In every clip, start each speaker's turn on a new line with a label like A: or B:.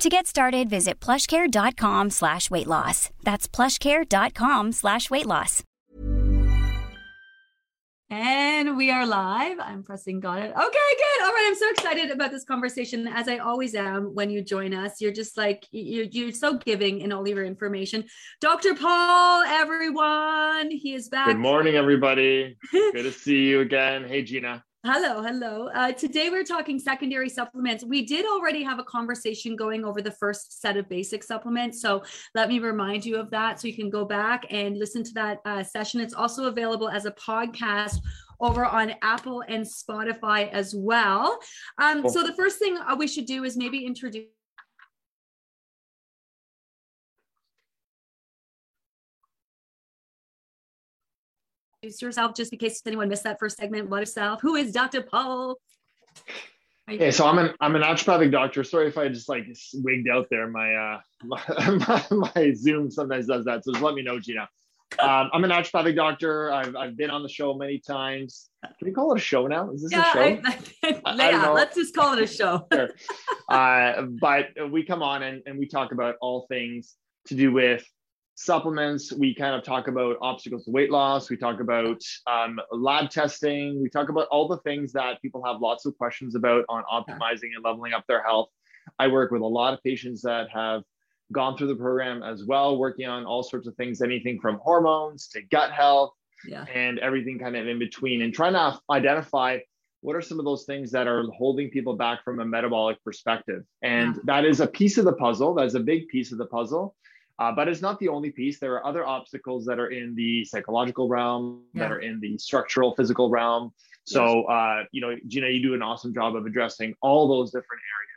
A: To get started, visit plushcare.com slash weight loss. That's plushcare.com slash weight loss.
B: And we are live. I'm pressing got it. Okay, good. All right. I'm so excited about this conversation, as I always am when you join us. You're just like, you're, you're so giving in all your information. Dr. Paul, everyone, he is back.
C: Good morning, everybody. Good to see you again. Hey, Gina.
B: Hello, hello. Uh, today we're talking secondary supplements. We did already have a conversation going over the first set of basic supplements. So let me remind you of that so you can go back and listen to that uh, session. It's also available as a podcast over on Apple and Spotify as well. Um, cool. So the first thing uh, we should do is maybe introduce introduce yourself just in case anyone missed that first segment. What yourself? Who is Dr. Paul?
C: Yeah, so I'm an I'm an naturopathic doctor. Sorry if I just like wigged out there. My uh my, my, my Zoom sometimes does that. So just let me know, Gina. Um, I'm a naturopathic doctor. I've I've been on the show many times. Can we call it a show now? Is this yeah, a show? I,
B: I, yeah, let's just call it a show.
C: sure. uh, but we come on and, and we talk about all things to do with supplements. We kind of talk about obstacles to weight loss. We talk about um, lab testing. We talk about all the things that people have lots of questions about on optimizing and leveling up their health. I work with a lot of patients that have gone through the program as well, working on all sorts of things, anything from hormones to gut health yeah. and everything kind of in between, and trying to identify what are some of those things that are holding people back from a metabolic perspective. And yeah. that is a piece of the puzzle. That is a big piece of the puzzle. Uh, but it's not the only piece. There are other obstacles that are in the psychological realm, yeah. that are in the structural, physical realm. So, yes. uh, you know, Gina, you do an awesome job of addressing all those different areas.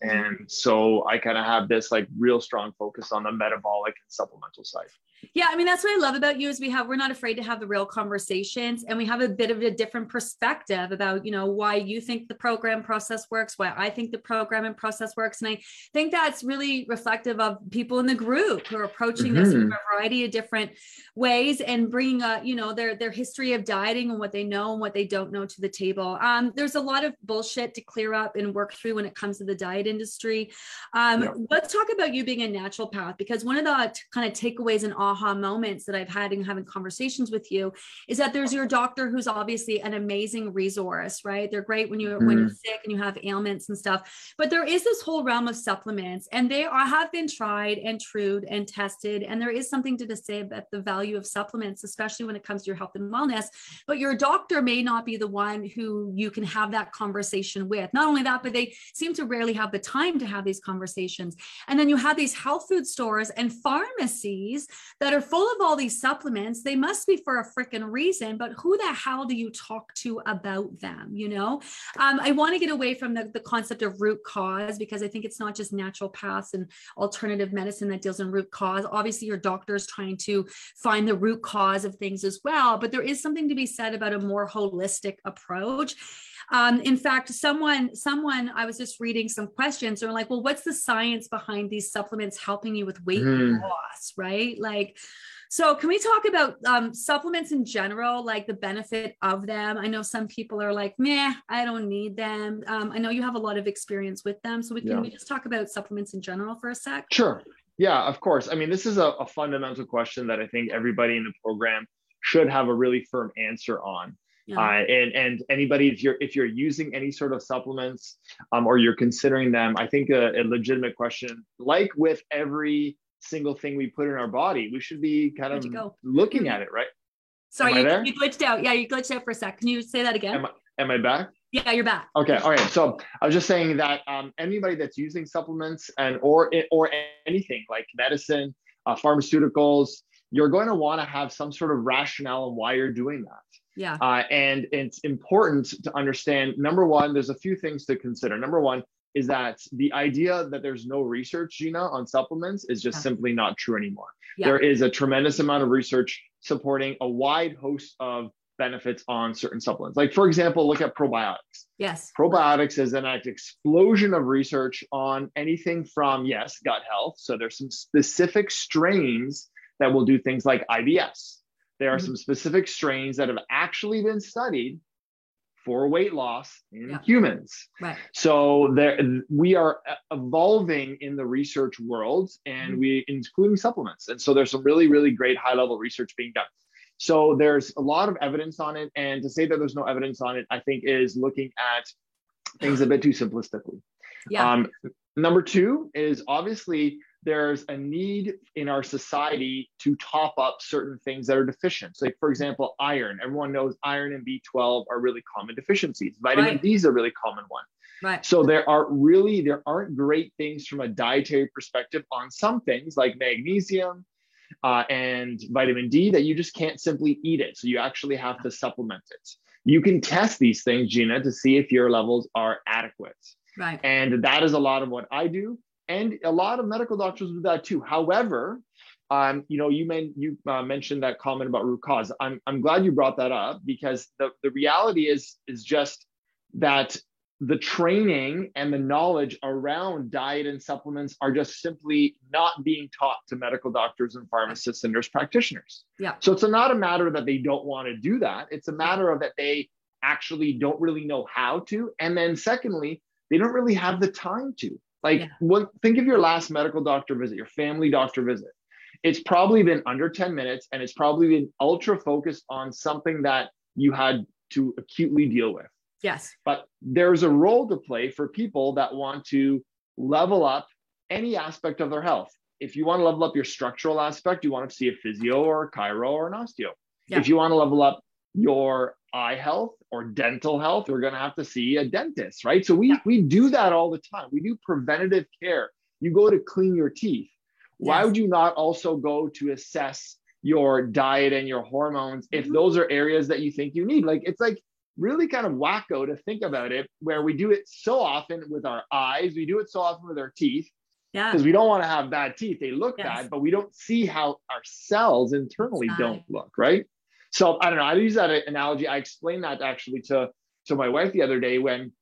C: And so I kind of have this like real strong focus on the metabolic and supplemental side.
B: Yeah, I mean that's what I love about you is we have we're not afraid to have the real conversations and we have a bit of a different perspective about, you know, why you think the program process works, why I think the program and process works and I think that's really reflective of people in the group who are approaching mm-hmm. this from a variety of different ways and bringing a, you know, their their history of dieting and what they know and what they don't know to the table. Um there's a lot of bullshit to clear up and work through when it comes to the diet industry. Um yeah. let's talk about you being a naturopath because one of the t- kind of takeaways and aha moments that I've had in having conversations with you is that there's your doctor who's obviously an amazing resource, right? They're great when you mm. when you're mm. sick and you have ailments and stuff. But there is this whole realm of supplements, and they are have been tried and trued and tested. And there is something to say about the value of supplements, especially when it comes to your health and wellness. But your doctor may not be the one who you can have that conversation with. Not only that, but they seem to rarely have the time to have these conversations. And then you have these health food stores and pharmacies that are full of all these supplements. They must be for a freaking reason, but who the hell do you talk to about them? You know, um, I want to get away from the, the concept of root cause because I think it's not just naturopaths and alternative medicine that deals in root cause. Obviously, your doctor is trying to find the root cause of things as well, but there is something to be said about a more holistic approach. Um, in fact, someone, someone, I was just reading some questions. They're like, well, what's the science behind these supplements helping you with weight mm. loss? Right? Like, so, can we talk about um, supplements in general, like the benefit of them? I know some people are like, meh, I don't need them. Um, I know you have a lot of experience with them. So, we can yeah. we just talk about supplements in general for a sec?
C: Sure. Yeah, of course. I mean, this is a, a fundamental question that I think everybody in the program should have a really firm answer on. Yeah. Uh, and and anybody if you're if you're using any sort of supplements um, or you're considering them, I think a, a legitimate question, like with every single thing we put in our body, we should be kind of looking at it, right?
B: Sorry, you, you, glitched out. Yeah, you glitched out for a sec. Can you say that again?
C: Am I, am I back?
B: Yeah, you're back.
C: Okay. All right. So I was just saying that um, anybody that's using supplements and or or anything like medicine, uh, pharmaceuticals, you're going to want to have some sort of rationale on why you're doing that.
B: Yeah. Uh,
C: and it's important to understand number one, there's a few things to consider. Number one is that the idea that there's no research, Gina, on supplements is just yeah. simply not true anymore. Yeah. There is a tremendous amount of research supporting a wide host of benefits on certain supplements. Like, for example, look at probiotics.
B: Yes.
C: Probiotics is an explosion of research on anything from, yes, gut health. So there's some specific strains that will do things like IBS. There are mm-hmm. some specific strains that have actually been studied for weight loss in yeah. humans.
B: Right.
C: So there we are evolving in the research world and mm-hmm. we including supplements. And so there's some really really great high level research being done. So there's a lot of evidence on it and to say that there's no evidence on it I think is looking at things a bit too simplistically.
B: Yeah. Um,
C: number 2 is obviously there's a need in our society to top up certain things that are deficient. So, like for example, iron. Everyone knows iron and B12 are really common deficiencies. Vitamin right. D is a really common one.
B: Right.
C: So there are really there aren't great things from a dietary perspective on some things like magnesium uh, and vitamin D that you just can't simply eat it. So you actually have to supplement it. You can test these things, Gina, to see if your levels are adequate.
B: Right.
C: And that is a lot of what I do and a lot of medical doctors do that too. However, um, you know, you, men, you uh, mentioned that comment about root cause. I'm, I'm glad you brought that up because the, the reality is is just that the training and the knowledge around diet and supplements are just simply not being taught to medical doctors and pharmacists and nurse practitioners.
B: Yeah.
C: So it's not a matter that they don't want to do that. It's a matter of that they actually don't really know how to. And then secondly, they don't really have the time to. Like, yeah. what, think of your last medical doctor visit, your family doctor visit. It's probably been under 10 minutes and it's probably been ultra focused on something that you had to acutely deal with.
B: Yes.
C: But there's a role to play for people that want to level up any aspect of their health. If you want to level up your structural aspect, you want to see a physio or a chiro or an osteo. Yeah. If you want to level up your eye health or dental health, we're going to have to see a dentist, right? So we yeah. we do that all the time. We do preventative care. You go to clean your teeth. Why yes. would you not also go to assess your diet and your hormones if mm-hmm. those are areas that you think you need? Like it's like really kind of wacko to think about it where we do it so often with our eyes, we do it so often with our teeth.
B: Yeah.
C: Because we don't want to have bad teeth. They look yes. bad, but we don't see how our cells internally don't look, right? So I don't know. I use that analogy. I explained that actually to to my wife the other day when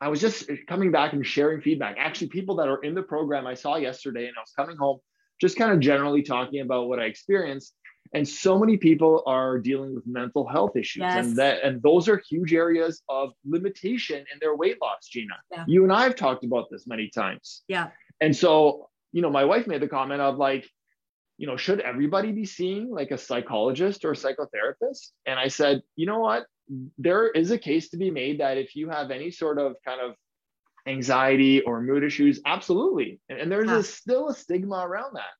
C: I was just coming back and sharing feedback. Actually, people that are in the program I saw yesterday, and I was coming home, just kind of generally talking about what I experienced. And so many people are dealing with mental health issues, yes. and that and those are huge areas of limitation in their weight loss. Gina, yeah. you and I have talked about this many times.
B: Yeah.
C: And so, you know, my wife made the comment of like, you know, should everybody be seeing like a psychologist or a psychotherapist? And I said, you know what? There is a case to be made that if you have any sort of kind of anxiety or mood issues, absolutely. And, and there's yeah. a, still a stigma around that.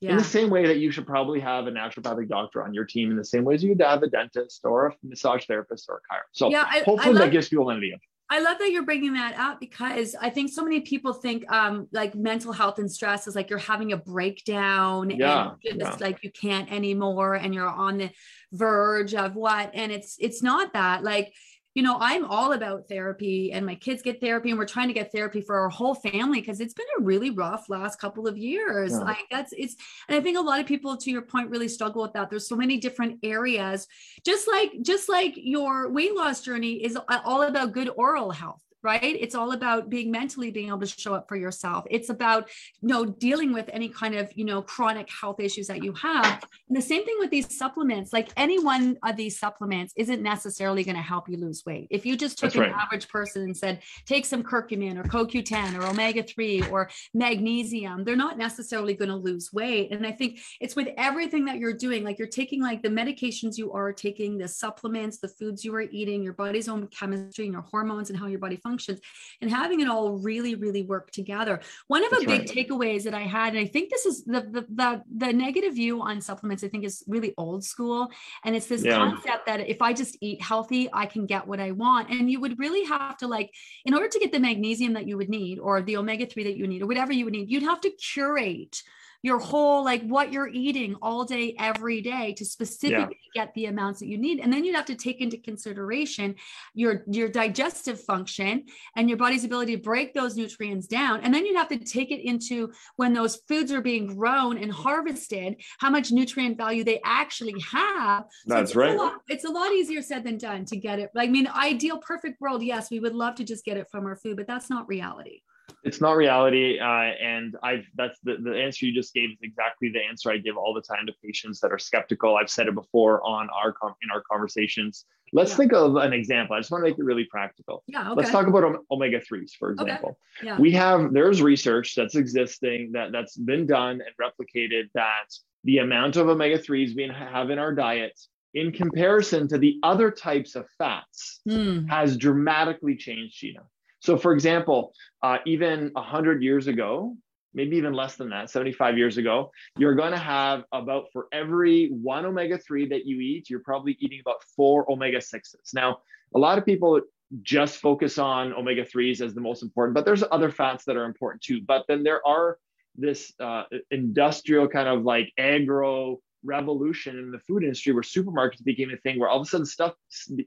C: Yeah. In the same way that you should probably have a naturopathic doctor on your team, in the same way as you'd have a dentist or a massage therapist or a chiropractor. So yeah, I, hopefully I love, that gives people an idea.
B: I love that you're bringing that up because I think so many people think um, like mental health and stress is like you're having a breakdown
C: yeah,
B: and just yeah. like you can't anymore and you're on the verge of what and it's it's not that like you know, I'm all about therapy and my kids get therapy and we're trying to get therapy for our whole family because it's been a really rough last couple of years. Yeah. Like that's it's and I think a lot of people to your point really struggle with that. There's so many different areas. Just like just like your weight loss journey is all about good oral health right? It's all about being mentally being able to show up for yourself. It's about you know dealing with any kind of you know chronic health issues that you have. And the same thing with these supplements. Like any one of these supplements isn't necessarily going to help you lose weight. If you just took That's an right. average person and said take some curcumin or coq10 or omega-3 or magnesium they're not necessarily going to lose weight. And i think it's with everything that you're doing like you're taking like the medications you are taking the supplements the foods you are eating your body's own chemistry and your hormones and how your body functions functions and having it all really really work together one of the big right. takeaways that i had and i think this is the, the, the the negative view on supplements i think is really old school and it's this yeah. concept that if i just eat healthy i can get what i want and you would really have to like in order to get the magnesium that you would need or the omega-3 that you need or whatever you would need you'd have to curate your whole like what you're eating all day every day to specifically yeah. get the amounts that you need. And then you'd have to take into consideration your your digestive function and your body's ability to break those nutrients down. And then you'd have to take it into when those foods are being grown and harvested how much nutrient value they actually have.
C: So that's it's right.
B: a lot, it's a lot easier said than done to get it. I mean ideal perfect world yes we would love to just get it from our food but that's not reality
C: it's not reality uh, and i've that's the, the answer you just gave is exactly the answer i give all the time to patients that are skeptical i've said it before on our com- in our conversations let's yeah. think of an example i just want to make it really practical
B: yeah, okay.
C: let's talk about omega-3s for example okay. yeah. we have there's research that's existing that that's been done and replicated that the amount of omega-3s we have in our diet in comparison to the other types of fats mm. has dramatically changed gina so, for example, uh, even 100 years ago, maybe even less than that, 75 years ago, you're going to have about for every one omega 3 that you eat, you're probably eating about four omega 6s. Now, a lot of people just focus on omega 3s as the most important, but there's other fats that are important too. But then there are this uh, industrial kind of like agro revolution in the food industry where supermarkets became a thing where all of a sudden stuff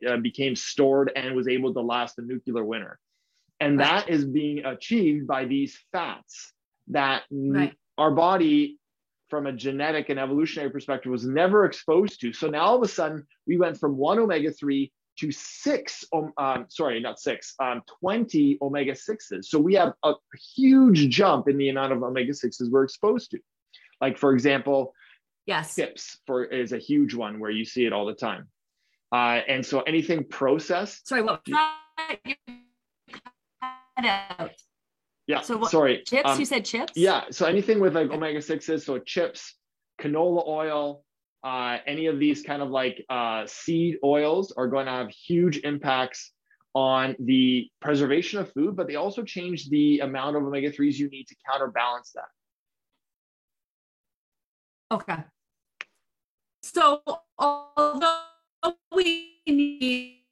C: uh, became stored and was able to last a nuclear winter. And right. that is being achieved by these fats that right. our body, from a genetic and evolutionary perspective, was never exposed to. So now all of a sudden, we went from one omega 3 to six, um, sorry, not six, um, 20 omega 6s. So we have a huge jump in the amount of omega 6s we're exposed to. Like, for example,
B: yes,
C: chips for is a huge one where you see it all the time. Uh, and so anything processed.
B: Sorry, what? Out.
C: Yeah. So what, sorry.
B: Chips? Um, you said chips?
C: Yeah. So anything with like omega sixes, so chips, canola oil, uh, any of these kind of like uh, seed oils are going to have huge impacts on the preservation of food, but they also change the amount of omega threes you need to counterbalance that.
B: Okay. So although we need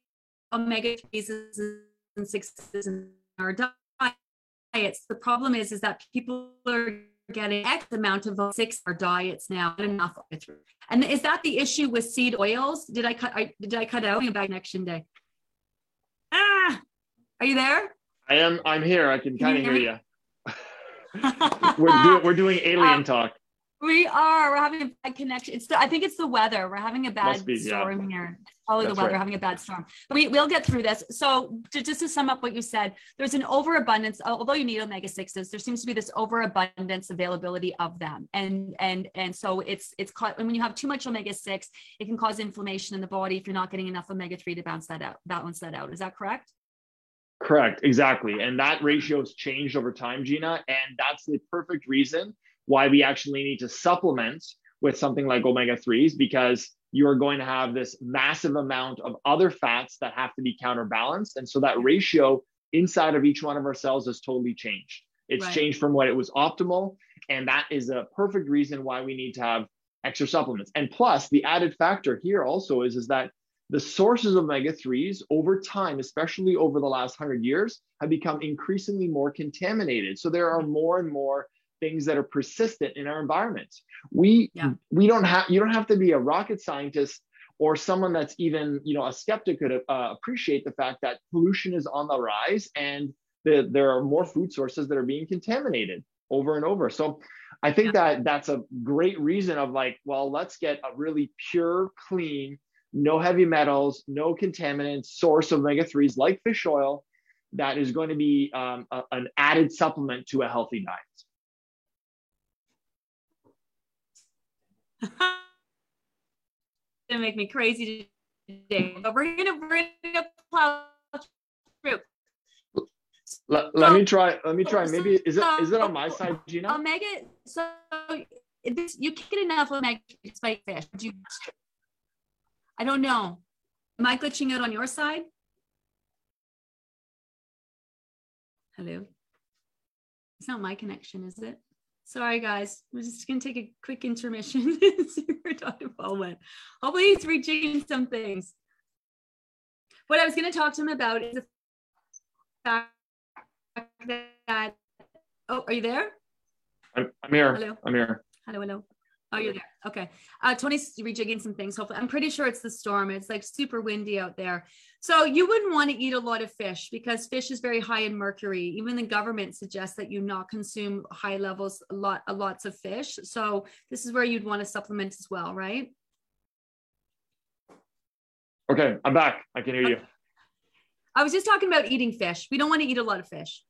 B: omega threes and sixes and our diets. The problem is, is that people are getting X amount of six our diets now, enough. And is that the issue with seed oils? Did I cut? I, did I cut out a bad connection day? Ah, are you there?
C: I am. I'm here. I can kind of hear you. we're doing we're doing alien um, talk.
B: We are. We're having a bad connection. It's the, I think it's the weather. We're having a bad be, storm yeah. here. Probably That's the weather. Right. having a bad storm. But we we'll get through this. So to, just to sum up what you said, there's an overabundance. Although you need omega sixes, there seems to be this overabundance availability of them, and and and so it's it's caught, when you have too much omega six, it can cause inflammation in the body if you're not getting enough omega three to bounce that out, balance that out. Is that correct?
C: Correct, exactly. And that ratio has changed over time, Gina. And that's the perfect reason why we actually need to supplement with something like omega 3s because you are going to have this massive amount of other fats that have to be counterbalanced. And so that ratio inside of each one of our cells has totally changed. It's right. changed from what it was optimal. And that is a perfect reason why we need to have extra supplements. And plus, the added factor here also is, is that the sources of omega 3s over time, especially over the last 100 years, have become increasingly more contaminated. So there are mm-hmm. more and more things that are persistent in our environment. We yeah. we don't have you don't have to be a rocket scientist or someone that's even you know a skeptic could uh, appreciate the fact that pollution is on the rise and the, there are more food sources that are being contaminated over and over. So I think yeah. that that's a great reason of like, well, let's get a really pure, clean, no heavy metals, no contaminants source of omega 3s like fish oil that is going to be um, a, an added supplement to a healthy diet.
B: gonna make me crazy today, but we're gonna bring up plow through.
C: Let, let so, me try. Let me try. Maybe is it is it on my side, Gina?
B: Omega. So this you get enough omega spike fish. Do you, I don't know. Am I glitching out on your side? Hello. It's not my connection, is it? Sorry, guys. We're just going to take a quick intermission and see where Dr. Paul went. Hopefully, he's reaching some things. What I was going to talk to him about is the fact that. Oh, are you there?
C: I'm, I'm here. Hello. I'm here.
B: Hello, hello. Oh, you're there. Okay. Uh, Tony's rejigging some things. Hopefully, I'm pretty sure it's the storm. It's like super windy out there. So you wouldn't want to eat a lot of fish because fish is very high in mercury. Even the government suggests that you not consume high levels, a lot, a lots of fish. So this is where you'd want to supplement as well, right?
C: Okay, I'm back. I can hear you.
B: I was just talking about eating fish. We don't want to eat a lot of fish.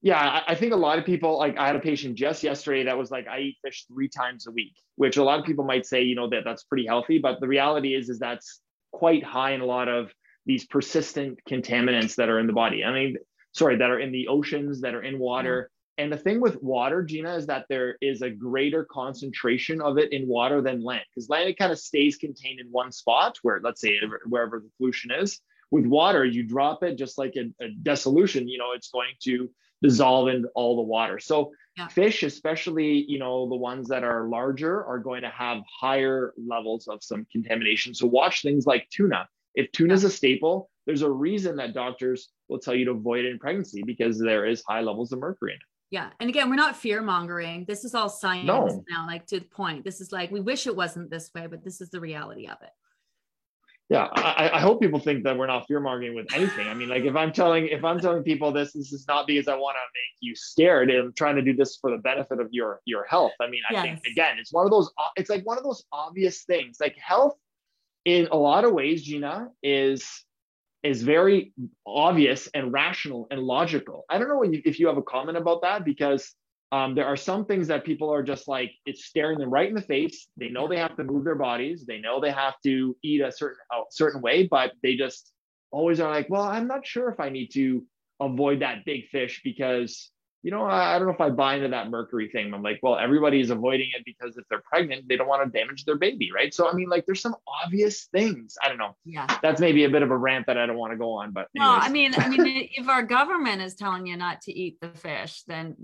C: Yeah, I think a lot of people like I had a patient just yesterday that was like, I eat fish three times a week, which a lot of people might say, you know, that that's pretty healthy. But the reality is, is that's quite high in a lot of these persistent contaminants that are in the body. I mean, sorry, that are in the oceans, that are in water. Mm-hmm. And the thing with water, Gina, is that there is a greater concentration of it in water than land because land it kind of stays contained in one spot where, let's say, wherever the pollution is. With water, you drop it just like a, a dissolution, you know, it's going to dissolve in all the water. So yeah. fish, especially, you know, the ones that are larger are going to have higher levels of some contamination. So watch things like tuna. If tuna is yeah. a staple, there's a reason that doctors will tell you to avoid it in pregnancy because there is high levels of mercury in it.
B: Yeah. And again, we're not fear mongering. This is all science no. now, like to the point. This is like, we wish it wasn't this way, but this is the reality of it
C: yeah I, I, hope people think that we're not fear mongering with anything. I mean like if i'm telling if i'm telling people this this is not because i want to make you scared i'm trying to do this for the benefit of your your health. I mean i yes. think again it's one of those it's like one of those obvious things. Like health in a lot of ways gina is is very obvious and rational and logical. I don't know if you have a comment about that because um, there are some things that people are just like it's staring them right in the face. They know they have to move their bodies. They know they have to eat a certain a certain way, but they just always are like, well, I'm not sure if I need to avoid that big fish because you know I, I don't know if I buy into that mercury thing. I'm like, well, everybody's avoiding it because if they're pregnant, they don't want to damage their baby, right? So I mean, like, there's some obvious things. I don't know.
B: Yeah,
C: that's maybe a bit of a rant that I don't want to go on, but
B: anyways. no, I mean, I mean, if our government is telling you not to eat the fish, then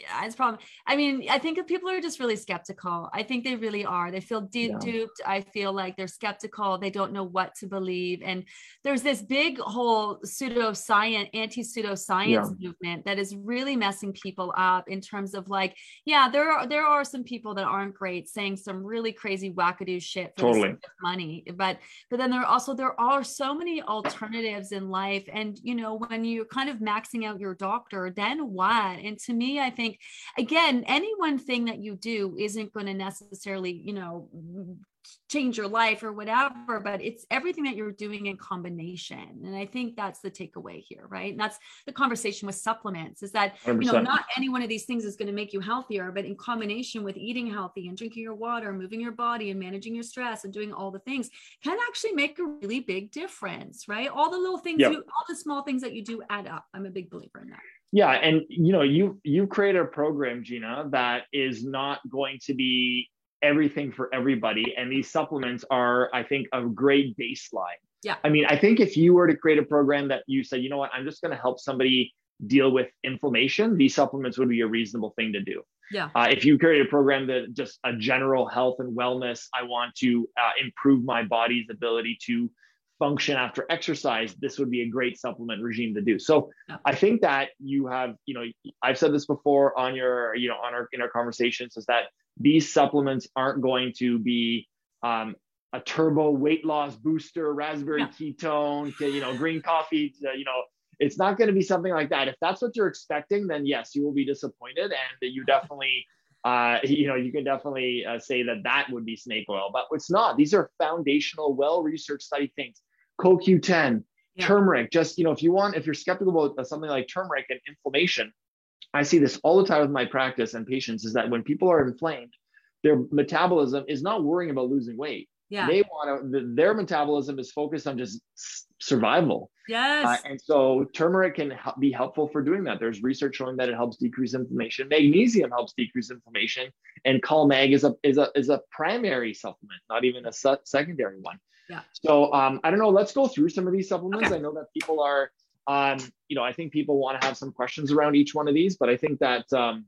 B: yeah, it's probably. I mean, I think people are just really skeptical. I think they really are. They feel de- yeah. duped. I feel like they're skeptical. They don't know what to believe. And there's this big whole pseudoscience, anti pseudoscience yeah. movement that is really messing people up in terms of like, yeah, there are there are some people that aren't great saying some really crazy wackadoo shit for totally. money, but but then there are also there are so many alternatives in life. And you know, when you're kind of maxing out your doctor, then what? And to me, I think think again any one thing that you do isn't going to necessarily you know change your life or whatever but it's everything that you're doing in combination. And i think that's the takeaway here right? And that's the conversation with supplements is that 100%. you know not any one of these things is going to make you healthier but in combination with eating healthy and drinking your water moving your body and managing your stress and doing all the things can actually make a really big difference right? All the little things yep. you all the small things that you do add up. I'm a big believer in that
C: yeah and you know you you created a program gina that is not going to be everything for everybody and these supplements are i think a great baseline.
B: Yeah.
C: I mean i think if you were to create a program that you said you know what? I'm just going to help somebody deal with inflammation these supplements would be a reasonable thing to do.
B: Yeah.
C: Uh, if you create a program that just a general health and wellness i want to uh, improve my body's ability to function after exercise, this would be a great supplement regime to do. So I think that you have, you know, I've said this before on your, you know, on our in our conversations is that these supplements aren't going to be um, a turbo weight loss booster, raspberry yeah. ketone, you know, green coffee, you know, it's not going to be something like that. If that's what you're expecting, then yes, you will be disappointed, and you definitely, uh, you know, you can definitely uh, say that that would be snake oil, but it's not. These are foundational, well-researched study things. CoQ10, yeah. turmeric. Just, you know, if you want, if you're skeptical about something like turmeric and inflammation, I see this all the time with my practice and patients is that when people are inflamed, their metabolism is not worrying about losing weight.
B: Yeah.
C: They want to, their metabolism is focused on just survival.
B: Yes. Uh,
C: and so turmeric can be helpful for doing that. There's research showing that it helps decrease inflammation. Magnesium helps decrease inflammation, and CalMag is a is a is a primary supplement, not even a su- secondary one.
B: Yeah.
C: So um, I don't know. Let's go through some of these supplements. Okay. I know that people are, um, you know, I think people want to have some questions around each one of these, but I think that um,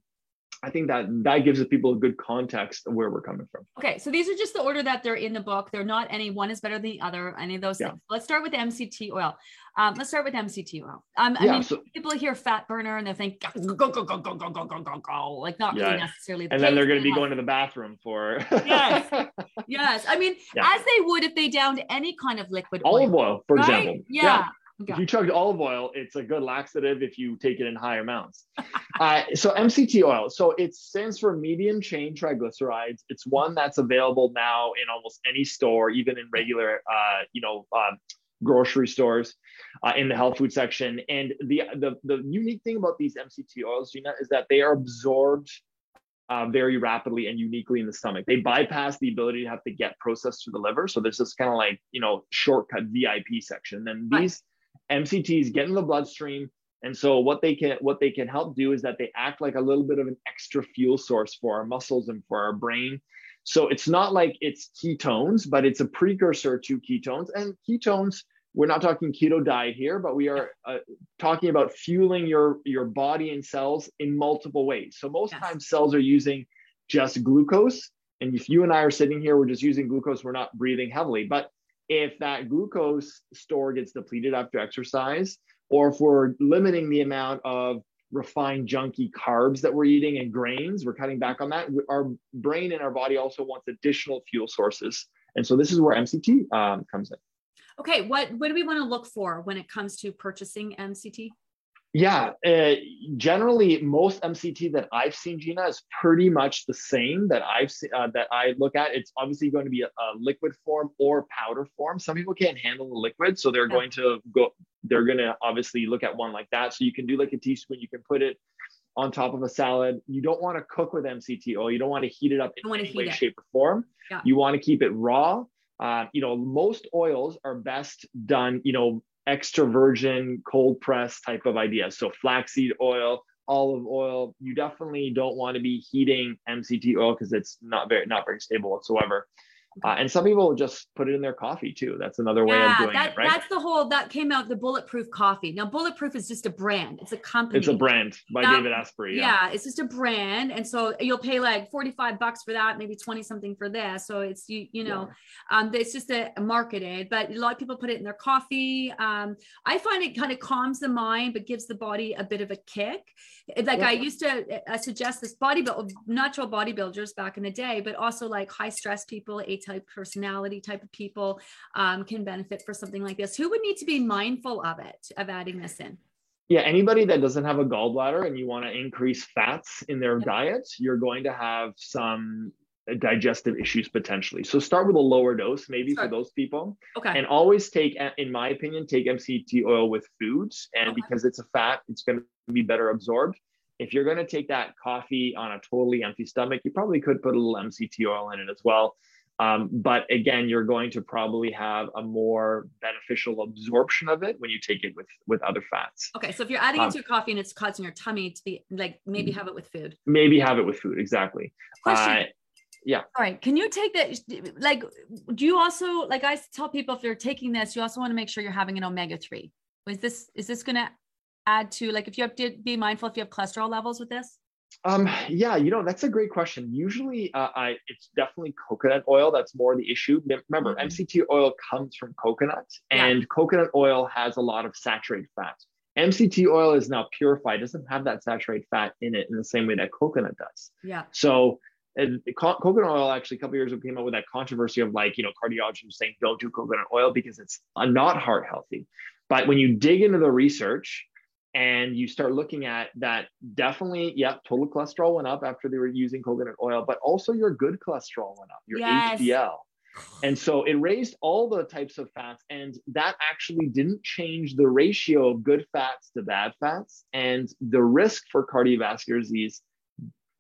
C: I think that that gives the people a good context of where we're coming from.
B: Okay, so these are just the order that they're in the book. They're not any one is better than the other, any of those yeah. things. Let's start with MCT oil. Um, let's start with MCT oil. Um, I mean, so, people hear fat burner and they think go go go go go go go go go go, like not yeah. really necessarily.
C: The and then they're going to be going to the bathroom for.
B: yes, yes. I mean, yeah. as they would if they downed any kind of liquid
C: oil. Olive oil, for right? example.
B: Yeah.
C: If you chugged olive oil, it's a good laxative if you take it in high amounts. uh, so MCT oil, so it stands for medium chain triglycerides. It's one that's available now in almost any store, even in regular, uh, you know, um, grocery stores, uh, in the health food section. And the, the the unique thing about these MCT oils, Gina, is that they are absorbed uh, very rapidly and uniquely in the stomach. They bypass the ability to have to get processed through the liver. So there's this kind of like, you know, shortcut VIP section. And these MCTs get in the bloodstream. And so what they can what they can help do is that they act like a little bit of an extra fuel source for our muscles and for our brain. So it's not like it's ketones, but it's a precursor to ketones. And ketones, we're not talking keto diet here, but we are uh, talking about fueling your your body and cells in multiple ways. So most yes. times cells are using just glucose. And if you and I are sitting here, we're just using glucose, we're not breathing heavily. But if that glucose store gets depleted after exercise, or if we're limiting the amount of refined junky carbs that we're eating and grains, we're cutting back on that. Our brain and our body also wants additional fuel sources. And so this is where MCT um, comes in.
B: Okay, what what do we want to look for when it comes to purchasing MCT?
C: Yeah, uh, generally most MCT that I've seen, Gina, is pretty much the same that I've seen, uh, that I look at. It's obviously going to be a, a, liquid form or powder form. Some people can't handle the liquid, so they're yeah. going to go. They're going to obviously look at one like that. So you can do like a teaspoon. You can put it on top of a salad. You don't want to cook with MCT oil. You don't want to heat it up in any way, it. shape, or form. Yeah. You want to keep it raw. Uh, you know, most oils are best done, you know, extra virgin cold press type of ideas. So flaxseed oil, olive oil. You definitely don't want to be heating MCT oil because it's not very not very stable whatsoever. Uh, and some people just put it in their coffee too. That's another way yeah, of doing
B: that,
C: it, right?
B: That's the whole that came out the bulletproof coffee. Now, bulletproof is just a brand. It's a company.
C: It's a brand by David Asprey.
B: Yeah. yeah. it's just a brand, and so you'll pay like forty five bucks for that, maybe twenty something for this. So it's you you know, yeah. um, it's just a, marketed, but a lot of people put it in their coffee. Um, I find it kind of calms the mind, but gives the body a bit of a kick. Like. I used to uh, suggest this bodybuild natural bodybuilders back in the day, but also like high stress people, type personality type of people um, can benefit for something like this. Who would need to be mindful of it of adding this in?
C: Yeah anybody that doesn't have a gallbladder and you want to increase fats in their diet you're going to have some digestive issues potentially. So start with a lower dose maybe start. for those people.
B: Okay.
C: And always take in my opinion take mct oil with foods. And okay. because it's a fat it's going to be better absorbed. If you're going to take that coffee on a totally empty stomach you probably could put a little mct oil in it as well um, but again, you're going to probably have a more beneficial absorption of it when you take it with with other fats.
B: Okay, so if you're adding um, it to your coffee and it's causing your tummy to be like, maybe have it with food.
C: Maybe have it with food. Exactly.
B: Question. Uh,
C: yeah.
B: All right. Can you take that? Like, do you also like I tell people if you're taking this, you also want to make sure you're having an omega three. Is this is this going to add to like if you have to be mindful if you have cholesterol levels with this?
C: Um, yeah, you know, that's a great question. Usually, uh, I it's definitely coconut oil that's more the issue. Remember, mm-hmm. MCT oil comes from coconut, and coconut oil has a lot of saturated fat. MCT oil is now purified; doesn't have that saturated fat in it in the same way that coconut does.
B: Yeah.
C: So, and co- coconut oil actually a couple years ago came out with that controversy of like you know cardiologists saying don't do coconut oil because it's not heart healthy. But when you dig into the research, and you start looking at that definitely yeah total cholesterol went up after they were using coconut oil but also your good cholesterol went up your yes. hdl and so it raised all the types of fats and that actually didn't change the ratio of good fats to bad fats and the risk for cardiovascular disease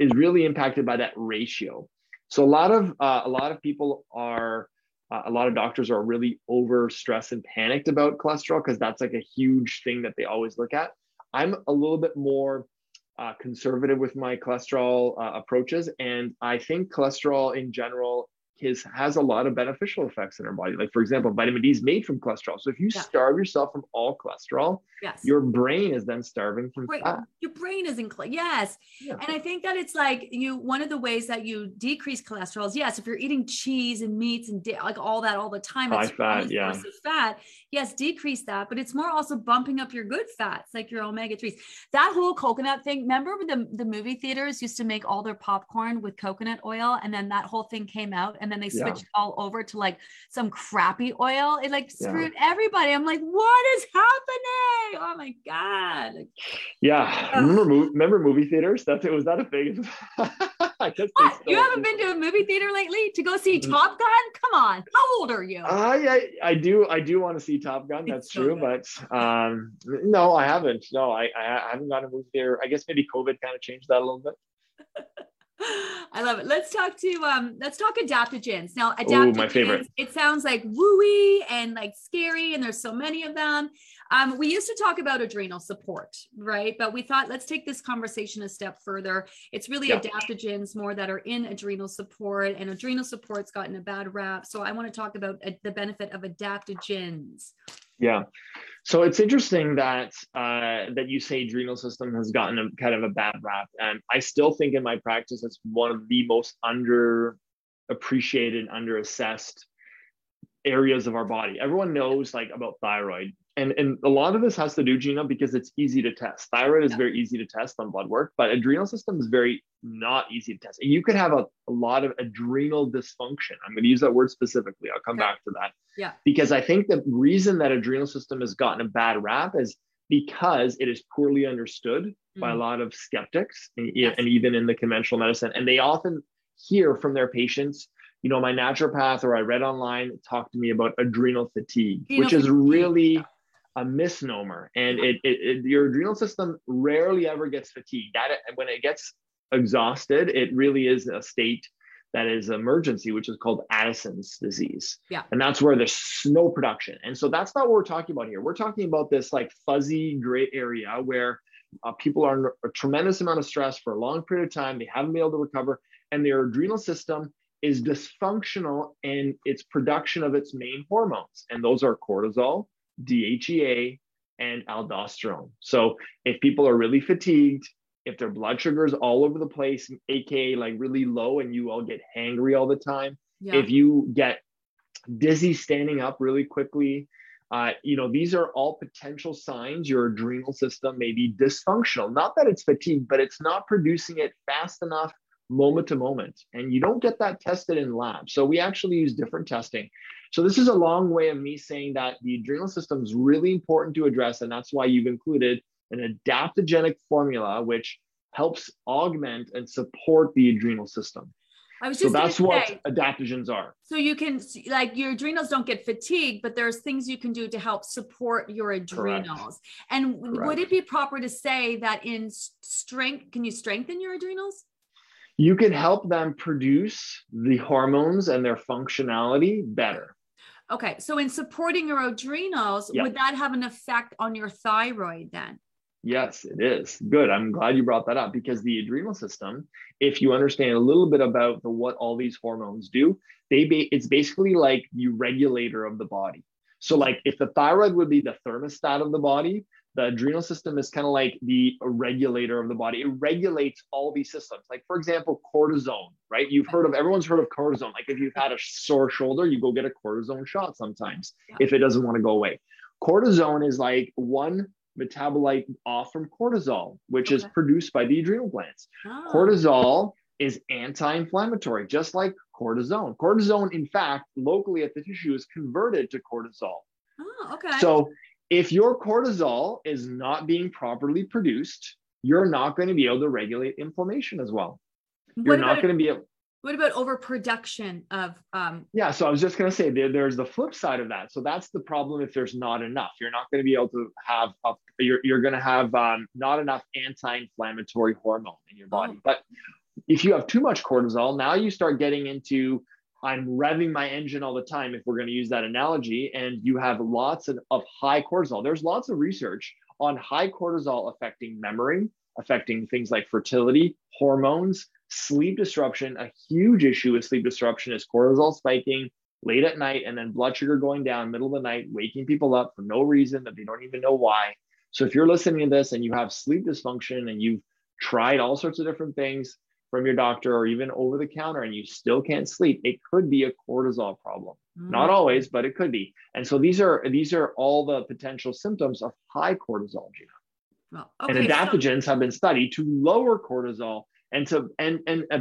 C: is really impacted by that ratio. So a lot of uh, a lot of people are uh, a lot of doctors are really over stressed and panicked about cholesterol because that's like a huge thing that they always look at I'm a little bit more uh, conservative with my cholesterol uh, approaches. And I think cholesterol in general is, has a lot of beneficial effects in our body. Like, for example, vitamin D is made from cholesterol. So if you
B: Yeah.
C: starve yourself from all cholesterol,
B: Yes.
C: your brain is then starving from
B: Brain-
C: fat.
B: your brain is in yes
C: Yeah.
B: and i think that it's like you one of the ways that you decrease cholesterol is yes if you're eating cheese and meats and like all that all the time
C: High
B: it's
C: fat, yeah.
B: fat yes decrease that but it's more also bumping up your good fats like your omega-3s that whole coconut thing remember the, the movie theaters used to make all their popcorn with coconut oil and then that whole thing came out and then they
C: Yeah.
B: switched all over to like some crappy oil it like
C: Yeah.
B: screwed everybody i'm like what is happening oh my god Like,
C: Yeah.
B: Ugh.
C: Remember, remember movie theaters? That's it. Was that a thing? I guess
B: What? You haven't been to a movie theater lately to go see
C: Mm.
B: Top Gun? Come on. How old are you?
C: I, I I do I do want to see Top Gun. That's
B: so
C: true,
B: good.
C: but um, no, I haven't. No, I I haven't gone to movie theater. I guess maybe COVID kind of changed that a little bit.
B: I love it. Let's talk to um let's talk adaptogens. Now
C: Ooh,
B: adaptogens,
C: my favorite.
B: it sounds like wooey and like scary and there's so many of them. Um we used to talk about adrenal support, right? But we thought let's take this conversation a step further. It's really
C: Yeah.
B: adaptogens more that are in adrenal support and adrenal support's gotten a bad rap. So I want to talk about uh, the benefit of adaptogens.
C: Yeah. So it's interesting that uh, that you say adrenal system has gotten a kind of a bad rap, and I still think in my practice it's one of the most under appreciated, under assessed areas of our body. Everyone knows like about thyroid, and and a lot of this has to do, Gina, because it's easy to test. Thyroid is
B: Yeah.
C: very easy to test on blood work, but adrenal system is very not easy to test. And you could have a, a lot of adrenal dysfunction. I'm going to use that word specifically. I'll come
B: Okay.
C: back to that
B: Yeah.
C: because I think the reason that adrenal system has gotten a bad rap is because it is poorly understood by a
B: Mm.
C: lot of skeptics and,
B: Yes.
C: and even in the conventional medicine. And they often hear from their patients, you know, my naturopath or I read online talk to me about adrenal fatigue,
B: Adrenal
C: which is
B: fatigue,
C: really
B: yeah.
C: A misnomer. And it, it, it your adrenal system rarely ever gets fatigued. That when it gets exhausted, it really is a state that is emergency, which is called Addison's disease.
B: Yeah.
C: And that's where there's no production. And so that's not what we're talking about here. We're talking about this like fuzzy gray area where uh, people are under a tremendous amount of stress for a long period of time. They haven't been able to recover, and their adrenal system is dysfunctional in its production of its main hormones. And those are cortisol, DHEA, and aldosterone. So if people are really fatigued, if their blood sugar is all over the place, aka like really low, and you all get hangry all the time,
B: Yeah.
C: if you get dizzy standing up really quickly, uh, you know, these are all potential signs your adrenal system may be dysfunctional. Not that it's fatigued, but it's not producing it fast enough moment to moment. And you don't get that tested in lab. So we actually use different testing. So this is a long way of me saying that the adrenal system is really important to address. And that's why you've included an adaptogenic formula, which helps augment and support the adrenal system.
B: I was
C: So
B: just
C: that's
B: gonna
C: what adaptogens are.
B: so you can see- like your adrenals don't get fatigued, but there's things you can do to help support your adrenals. And w- would it be proper to say that in strength, can you strengthen your adrenals?
C: You can help them produce the hormones and their functionality better.
B: Okay, so in supporting your adrenals,
C: Yeah.
B: would that have an effect on your thyroid then?
C: Yes, it is. Good. I'm glad you brought that up because the adrenal system, if you understand a little bit about the, what all these hormones do, they ba- it's basically like the regulator of the body. So like if the thyroid would be the thermostat of the body, the adrenal system is kind of like the regulator of the body. It regulates all these systems. Like for example, cortisone, right? You've heard of everyone's heard of cortisone. Like if you've had a sore shoulder, you go get a cortisone shot sometimes
B: Yeah.
C: if it doesn't want to go away. Cortisone is like one metabolite off from cortisol, which is produced by the adrenal glands.
B: Ah,
C: Cortisol is anti-inflammatory, just like cortisone. Cortisone, in fact, locally at the tissue is converted to cortisol.
B: Oh, okay.
C: So if your cortisol is not being properly produced, you're not going to be able to regulate inflammation as well. You're not going to be able.
B: what about overproduction of um
C: Yeah, so I was just going to say there, there's the flip side of that. So that's the problem if there's not enough. You're not going to be able to have a, you're, you're going to have um, not enough anti-inflammatory hormone in your body.
B: Oh.
C: But if you have too much cortisol, now you start getting into I'm revving my engine all the time, if we're going to use that analogy, and you have lots of, of high cortisol. There's lots of research on high cortisol affecting memory, affecting things like fertility, hormones, sleep disruption, a huge issue with sleep disruption is cortisol spiking late at night and then blood sugar going down middle of the night, waking people up for no reason that they don't even know why. So if you're listening to this and you have sleep dysfunction and you've tried all sorts of different things from your doctor or even over the counter and you still can't sleep, it could be a cortisol problem. Mm. Not always, but it could be. And so these are these are all the potential symptoms of high cortisol, Gina. Well, okay, and adaptogens so- have been studied to lower cortisol and to and and uh,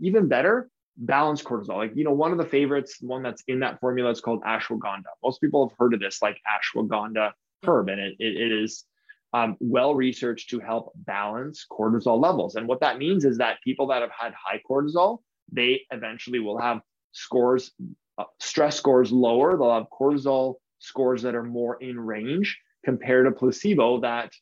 C: even better balance cortisol. Like you know, one of the favorites, one that's in that formula is called ashwagandha. Most people have heard of this, like ashwagandha herb, and it, it, it is um, well researched to help balance cortisol levels. And what that means is that people that have had high cortisol, they eventually will have scores, uh, stress scores lower. They'll have cortisol scores that are more in range compared to placebo that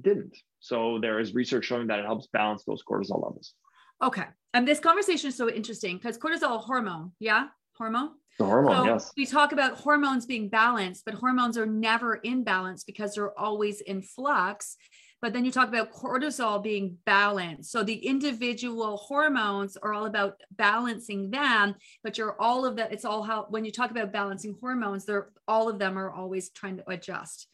C: didn't. So there is research showing that it helps balance those cortisol levels.
B: Okay. And this conversation is so interesting because cortisol hormone, yeah, hormone.
C: The hormone, so yes.
B: We talk about hormones being balanced, but hormones are never in balance because they're always in flux. But then you talk about cortisol being balanced. So the individual hormones are all about balancing them, but you're all of that. It's all how when you talk about balancing hormones, they're all of them are always trying to adjust.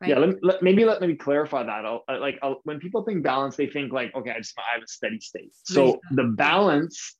C: Right? Yeah, let, let, maybe let me clarify that. I'll, like I'll, when people think balance, they think like, okay, I just I have a steady state. So the balance,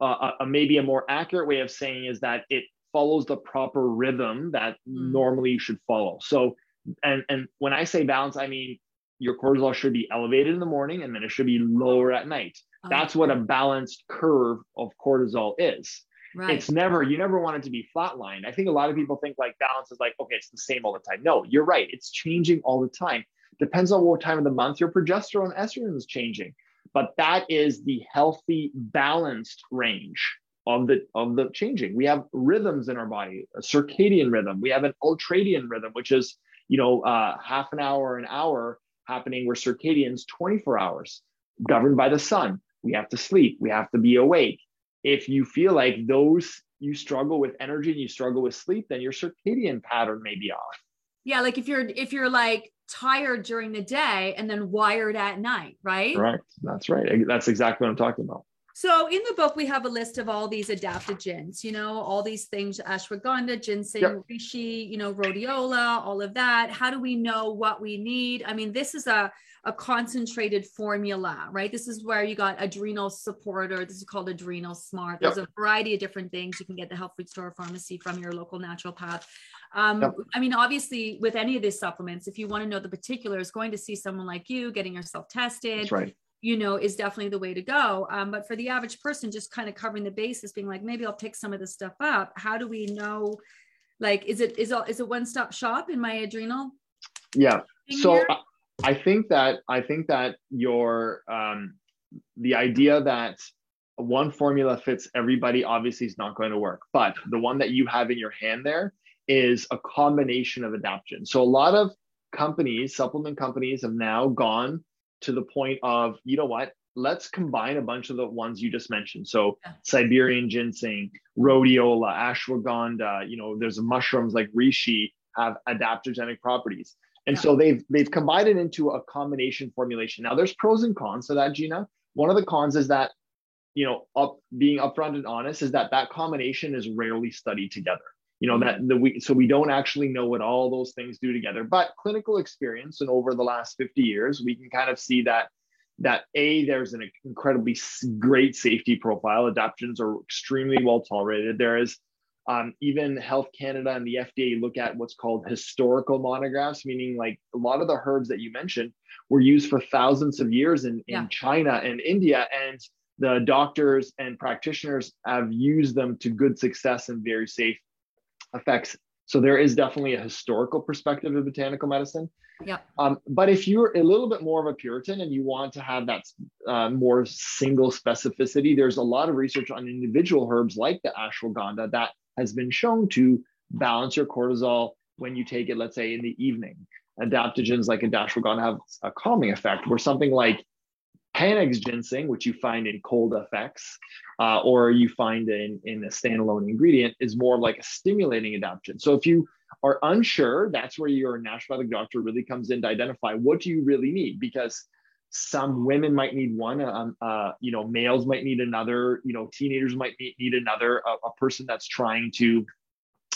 C: uh, uh, uh, maybe a more accurate way of saying is that it follows the proper rhythm that mm. normally you should follow. So, and and when I say balance, I mean your cortisol should be elevated in the morning and then it should be lower at night. Oh, That's what a balanced curve of cortisol is. Right. It's never, you never want it to be flatlined. I think a lot of people think like balance is like, okay, it's the same all the time. No, you're right. It's changing all the time. Depends on what time of the month your progesterone estrogen is changing. But that is the healthy, balanced range of the of the changing. We have rhythms in our body, a circadian rhythm. We have an ultradian rhythm, which is, you know, uh, half an hour, an hour happening where circadian's 24 hours, governed by the sun. We have to sleep. We have to be awake if you feel like those you struggle with energy and you struggle with sleep, then your circadian pattern may be off.
B: Yeah, like if you're if you're like tired during the day and then wired at night, right?
C: Right. That's right. That's exactly what I'm talking about.
B: So in the book, we have a list of all these adaptogens, you know, all these things, ashwagandha, ginseng, yep. reishi, you know, rhodiola, all of that. How do we know what we need? I mean, this is a, a concentrated formula, right? This is where you got adrenal support, or this is called adrenal smart. There's yep. a variety of different things you can get the health food store pharmacy from your local naturopath. Um, yep. I mean, obviously, with any of these supplements, if you want to know the particulars, going to see someone like you, getting yourself tested,
C: That's right
B: you know, is definitely the way to go. Um, but for the average person, just kind of covering the basis, being like, maybe I'll pick some of this stuff up. How do we know? Like, is it is it is it one stop shop in my adrenal?
C: Yeah. So I, I think that I think that your um, the idea that one formula fits everybody obviously is not going to work, but the one that you have in your hand there is a combination of adaptogens. So a lot of companies, supplement companies, have now gone to the point of, you know what, let's combine a bunch of the ones you just mentioned. So yeah. Siberian ginseng, rhodiola, ashwagandha, you know, there's mushrooms like reishi have adaptogenic properties. And yeah. so they've they've combined it into a combination formulation. Now there's pros and cons to that, Gina. One of the cons is that, you know, up being upfront and honest is that that combination is rarely studied together you know that the we so we don't actually know what all those things do together. But clinical experience and over the last 50 years we can kind of see that that a there's an incredibly great safety profile. Adaptogens are extremely well tolerated. There is um, even health canada and the fda look at what's called historical monographs meaning like a lot of the herbs that you mentioned were used for thousands of years in, in yeah. china and india and the doctors and practitioners have used them to good success and very safe effects. So there is definitely a historical perspective of botanical medicine.
B: Yeah.
C: Um, but if you're a little bit more of a Puritan and you want to have that uh, more single specificity, there's a lot of research on individual herbs like the ashwagandha that has been shown to balance your cortisol when you take it, let's say in the evening. Adaptogens like ashwagandha have a calming effect, where something like Panax ginseng, which you find in Cold-FX, uh, or you find in, in a standalone ingredient, is more like a stimulating adaptogen. So if you are unsure, that's where your naturopathic doctor really comes in to identify what do you really need. Because some women might need one um, uh, you know males might need another you know teenagers might need, another a, a person that's trying to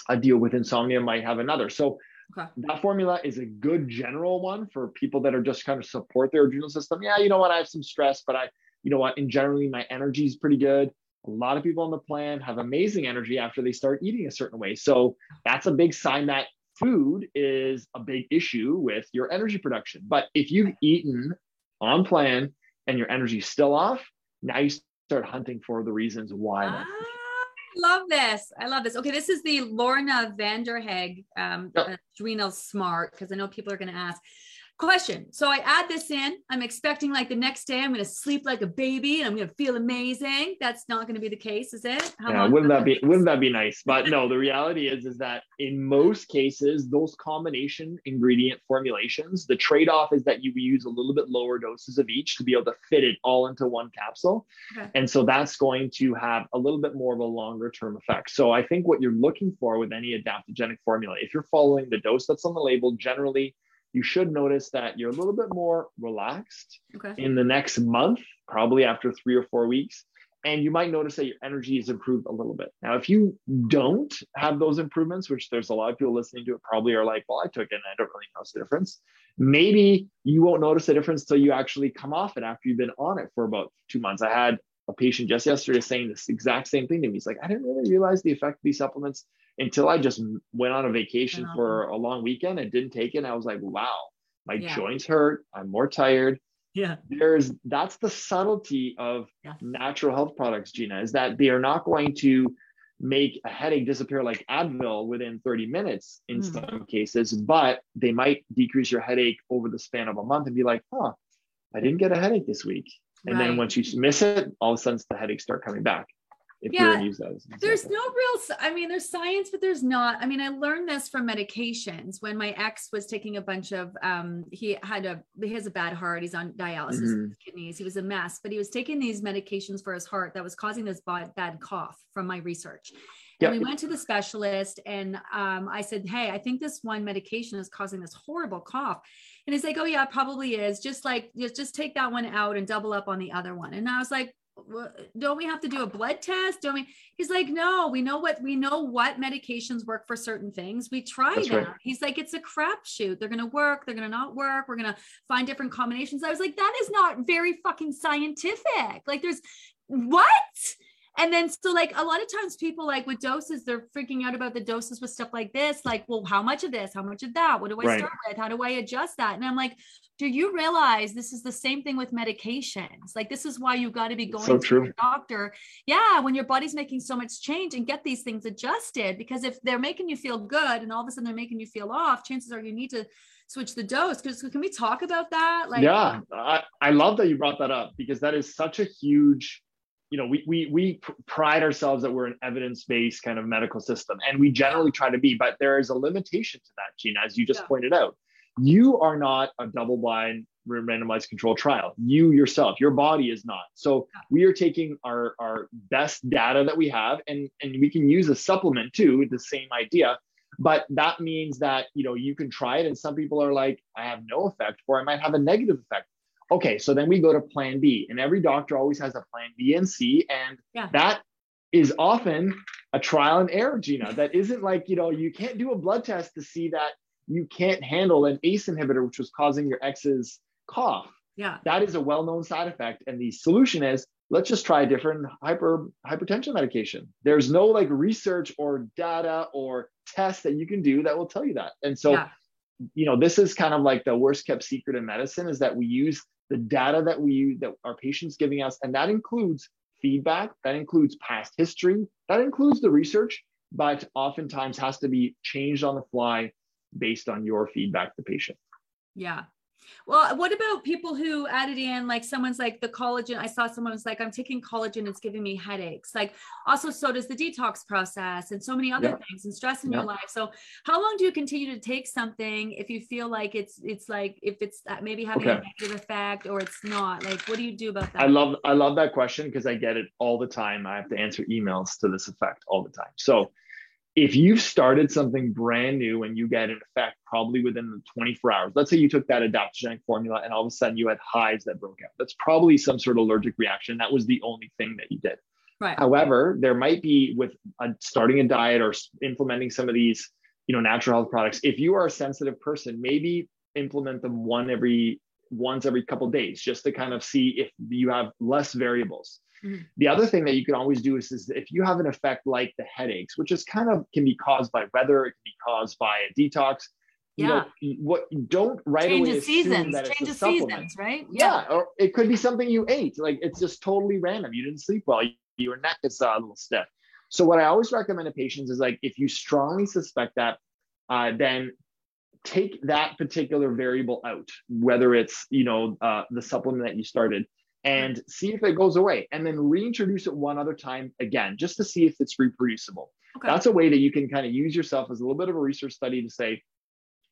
C: uh, deal with insomnia might have another so okay. that formula is a good general one for people that are just kind of support their adrenal system. Yeah you know what? I have some stress but i you know what? In generally my energy is pretty good. A lot of people on the plan have amazing energy after they start eating a certain way. So that's a big sign that food is a big issue with your energy production. But if you've eaten on plan and your energy's still off, now you start hunting for the reasons why. Ah,
B: love this. I love this. Okay, this is the Lorna Vanderhaeghe um, yep. Adrenal Smart because I know people are going to ask question. So I add this in. I'm expecting like the next day I'm going to sleep like a baby and I'm going to feel amazing. That's not going to be the case, is it?
C: How yeah, wouldn't that be wouldn't that be nice? But no, the reality is is that in most cases those combination ingredient formulations, the trade-off is that you use a little bit lower doses of each to be able to fit it all into one capsule. Okay. And so that's going to have a little bit more of a longer term effect. So I think what you're looking for with any adaptogenic formula, if you're following the dose that's on the label, generally you should notice that you're a little bit more relaxed okay. in the next month, probably after three or four weeks. And you might notice that your energy is improved a little bit. Now, if you don't have those improvements, which there's a lot of people listening to it probably are like, well, I took it and I don't really notice the difference. Maybe you won't notice the difference until you actually come off it after you've been on it for about two months. I had a patient just yesterday saying this exact same thing to me. He's like, I didn't really realize the effect of these supplements until I just went on a vacation for a long weekend and didn't take it. And I was like, wow, my yeah. joints hurt. I'm more tired.
B: Yeah.
C: There's that's the subtlety of yeah. natural health products, Gina, is that they are not going to make a headache disappear like Advil within 30 minutes in mm. some cases, but they might decrease your headache over the span of a month and be like, huh, I didn't get a headache this week. And right. then once you miss it, all of a sudden the headaches start coming back
B: if yeah, you're use those. There's no real, I mean, there's science, but there's not. I mean, I learned this from medications when my ex was taking a bunch of, um, he had a, he has a bad heart. He's on dialysis mm-hmm. kidneys. He was a mess, but he was taking these medications for his heart that was causing this bad, bad cough from my research. And we went to the specialist and um, I said, Hey, I think this one medication is causing this horrible cough. And he's like, Oh yeah, probably is. Just like, just, just take that one out and double up on the other one. And I was like, don't we have to do a blood test? Don't we? He's like, no, we know what we know what medications work for certain things. We try That's them. Right. He's like, it's a crapshoot. They're gonna work, they're gonna not work, we're gonna find different combinations. I was like, that is not very fucking scientific. Like, there's what? And then so like a lot of times people like with doses, they're freaking out about the doses with stuff like this. Like, well, how much of this? How much of that? What do I right. start with? How do I adjust that? And I'm like, do you realize this is the same thing with medications? Like this is why you got to be going so to true. your doctor. Yeah, when your body's making so much change and get these things adjusted. Because if they're making you feel good and all of a sudden they're making you feel off, chances are you need to switch the dose. Because can we talk about that?
C: Like, yeah, I, I love that you brought that up because that is such a huge you know, we we we pride ourselves that we're an evidence-based kind of medical system, and we generally try to be, but there is a limitation to that, Gina, as you just yeah. pointed out. You are not a double-blind randomized control trial. You yourself, your body is not. So we are taking our our best data that we have, and and we can use a supplement too, the same idea. But that means that you know you can try it, and some people are like, I have no effect, or I might have a negative effect Okay, so then we go to plan B, and every doctor always has a plan B and C, and yeah. that is often a trial and error, Gina. That isn't like, you know, you can't do a blood test to see that you can't handle an ACE inhibitor, which was causing your ex's cough.
B: Yeah.
C: That is a well-known side effect. And the solution is let's just try a different hyper hypertension medication. There's no like research or data or test that you can do that will tell you that. And so, yeah. you know, this is kind of like the worst kept secret in medicine is that we use the data that we that our patients giving us, and that includes feedback, that includes past history, that includes the research, but oftentimes has to be changed on the fly based on your feedback, the patient.
B: Yeah, well, what about people who added in like someone's like the collagen? I saw someone was like, I'm taking collagen, it's giving me headaches. Like also, so does the detox process and so many other yeah. things and stress in yeah. your life. So how long do you continue to take something if you feel like it's it's like if it's uh, maybe having okay. a negative effect or it's not? Like what do you do about that?
C: I love I love that question because I get it all the time. I have to answer emails to this effect all the time. So if you've started something brand new and you get an effect probably within the 24 hours, let's say you took that adaptogenic formula and all of a sudden you had hives that broke out. That's probably some sort of allergic reaction. That was the only thing that you did.
B: Right.
C: However, there might be with a, starting a diet or implementing some of these, you know, natural health products. If you are a sensitive person, maybe implement them one every once every couple days just to kind of see if you have less variables. Mm-hmm. The other thing that you can always do is, is if you have an effect like the headaches, which is kind of can be caused by weather, it can be caused by a detox. Yeah. You know, what don't right
B: Change
C: away
B: of seasons. That Change of seasons, right?
C: Yeah. yeah. Or it could be something you ate. Like it's just totally random. You didn't sleep well. Your neck is a little stiff. So what I always recommend to patients is like if you strongly suspect that, uh, then take that particular variable out, whether it's you know uh, the supplement that you started, and see if it goes away, and then reintroduce it one other time again, just to see if it's reproducible. Okay. That's a way that you can kind of use yourself as a little bit of a research study to say,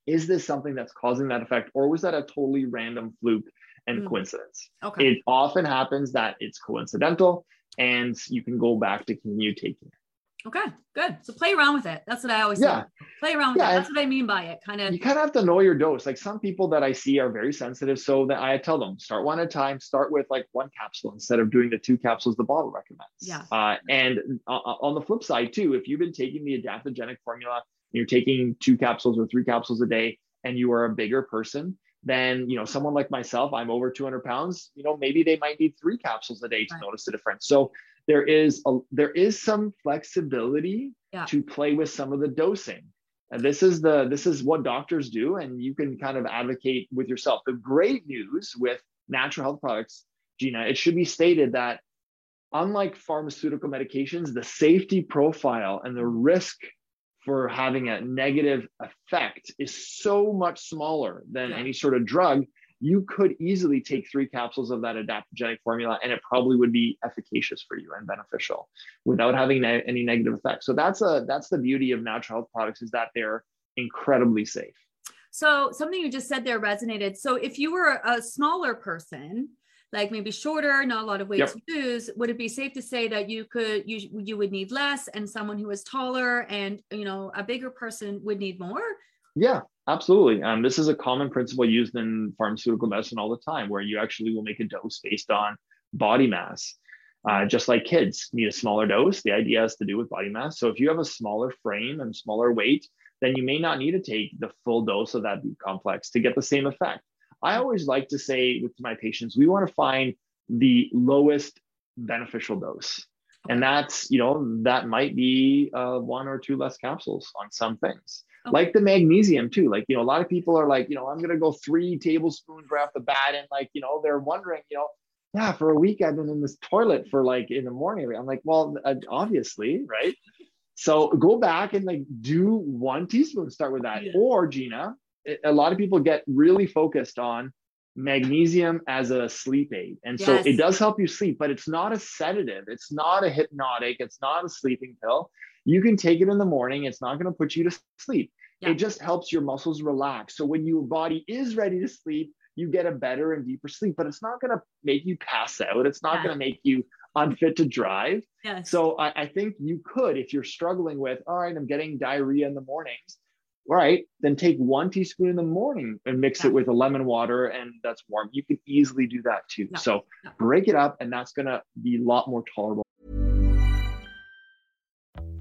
C: is this something that's causing that effect, or was that a totally random fluke and mm. coincidence? Okay. It often happens that it's coincidental, and you can go back to continue taking it.
B: Okay, good. So play around with it. That's what I always yeah. say. Play around with yeah, it. That's what I mean by it. Kind of.
C: You kind of have to know your dose. Like some people that I see are very sensitive, so that I tell them start one at a time. Start with like one capsule instead of doing the two capsules the bottle recommends.
B: Yeah.
C: Uh, and uh, uh, on the flip side too, if you've been taking the adaptogenic formula, and you're taking two capsules or three capsules a day, and you are a bigger person, then you know someone like myself, I'm over 200 pounds. You know maybe they might need three capsules a day to right. notice the difference. So there is a, there is some flexibility yeah. to play with some of the dosing. And this is the this is what doctors do, and you can kind of advocate with yourself. The great news with natural health products, Gina, it should be stated that unlike pharmaceutical medications, the safety profile and the risk for having a negative effect is so much smaller than yeah. any sort of drug you could easily take three capsules of that adaptogenic formula and it probably would be efficacious for you and beneficial without having ne- any negative effects so that's a that's the beauty of natural health products is that they're incredibly safe
B: so something you just said there resonated so if you were a smaller person like maybe shorter, not a lot of weight yep. to lose, would it be safe to say that you could you you would need less, and someone who is taller and you know a bigger person would need more?
C: Yeah, absolutely. Um, this is a common principle used in pharmaceutical medicine all the time, where you actually will make a dose based on body mass. Uh, just like kids need a smaller dose, the idea has to do with body mass. So if you have a smaller frame and smaller weight, then you may not need to take the full dose of that B complex to get the same effect. I always like to say with my patients, we want to find the lowest beneficial dose. And that's, you know, that might be uh, one or two less capsules on some things. Okay. Like the magnesium too. Like, you know, a lot of people are like, you know, I'm gonna go three tablespoons right off the bat, and like, you know, they're wondering, you know, yeah, for a week I've been in this toilet for like in the morning. I'm like, well, uh, obviously, right? So go back and like do one teaspoon. Start with that. Yeah. Or Gina, a lot of people get really focused on magnesium as a sleep aid. And yes. so it does help you sleep, but it's not a sedative. It's not a hypnotic. It's not a sleeping pill. You can take it in the morning. It's not going to put you to sleep. Yeah. It just helps your muscles relax. So when your body is ready to sleep, you get a better and deeper sleep, but it's not going to make you pass out. It's not yeah. going to make you unfit to drive.
B: Yes.
C: So I, I think you could, if you're struggling with, all right, I'm getting diarrhea in the mornings, all right, then take one teaspoon in the morning and mix yeah. it with a lemon water and that's warm. You can easily do that too. So break it up and that's going to be a lot more tolerable.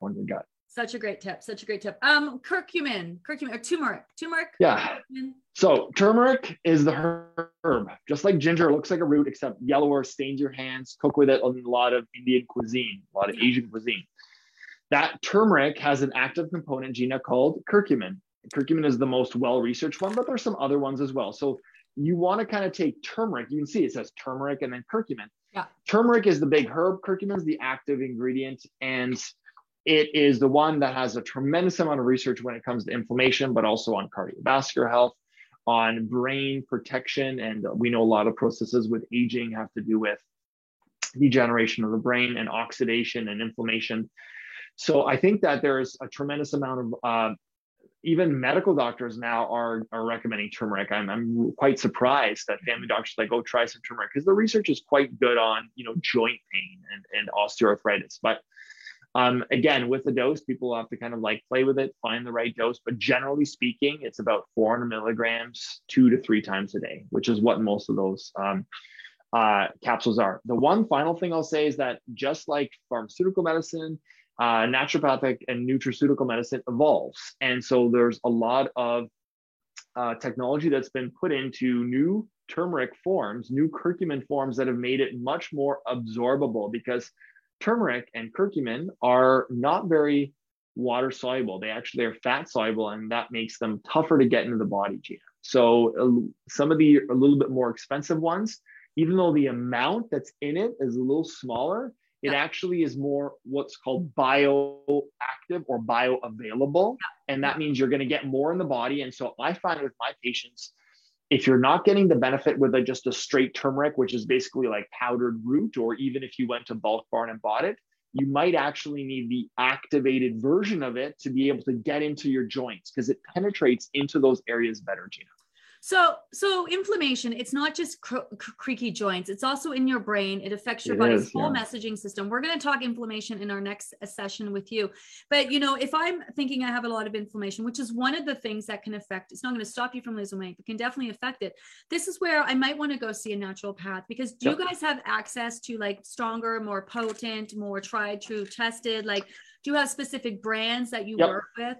C: on your gut.
B: Such a great tip. Such a great tip. Um, curcumin, curcumin or turmeric, turmeric.
C: Yeah. Curcumin. So turmeric is the herb, just like ginger. It looks like a root, except yellower, stains your hands. Cook with it in a lot of Indian cuisine, a lot of. Asian cuisine. That turmeric has an active component, Gina, called curcumin. Curcumin is the most well-researched one, but there's some other ones as well. So you want to kind of take turmeric. You can see it says turmeric and then curcumin.
B: Yeah.
C: Turmeric is the big herb. Curcumin is the active ingredient, and it is the one that has a tremendous amount of research when it comes to inflammation, but also on cardiovascular health, on brain protection. And we know a lot of processes with aging have to do with degeneration of the brain and oxidation and inflammation. So I think that there's a tremendous amount of uh, even medical doctors now are are recommending turmeric. I'm I'm quite surprised that family doctors like oh, try some turmeric because the research is quite good on you know joint pain and, and osteoarthritis. But um, again, with the dose, people have to kind of like play with it, find the right dose. But generally speaking, it's about 400 milligrams two to three times a day, which is what most of those um, uh, capsules are. The one final thing I'll say is that just like pharmaceutical medicine uh, naturopathic and nutraceutical medicine evolves. And so there's a lot of uh, technology that's been put into new turmeric forms, new curcumin forms that have made it much more absorbable because turmeric and curcumin are not very water soluble. They actually are fat soluble, and that makes them tougher to get into the body, Gina. So uh, some of the a little bit more expensive ones, even though the amount that's in it is a little smaller, it yeah. actually is more what's called bioactive or bioavailable. Yeah. And that means you're going to get more in the body. And so I find with my patients, if you're not getting the benefit with a, just a straight turmeric, which is basically like powdered root, or even if you went to Bulk Barn and bought it, you might actually need the activated version of it to be able to get into your joints because it penetrates into those areas better, Gina.
B: So, so inflammation, it's not just cr- creaky joints, it's also in your brain. It affects your it body's is, whole yeah. messaging system. We're going to talk inflammation in our next session with you. But, you know, if I'm thinking I have a lot of inflammation, which is one of the things that can affect, it's not going to stop you from losing weight, but can definitely affect it. This is where I might want to go see a naturopath because do yep. you guys have access to like stronger, more potent, more tried, true, tested? Like, do you have specific brands that you yep. work with?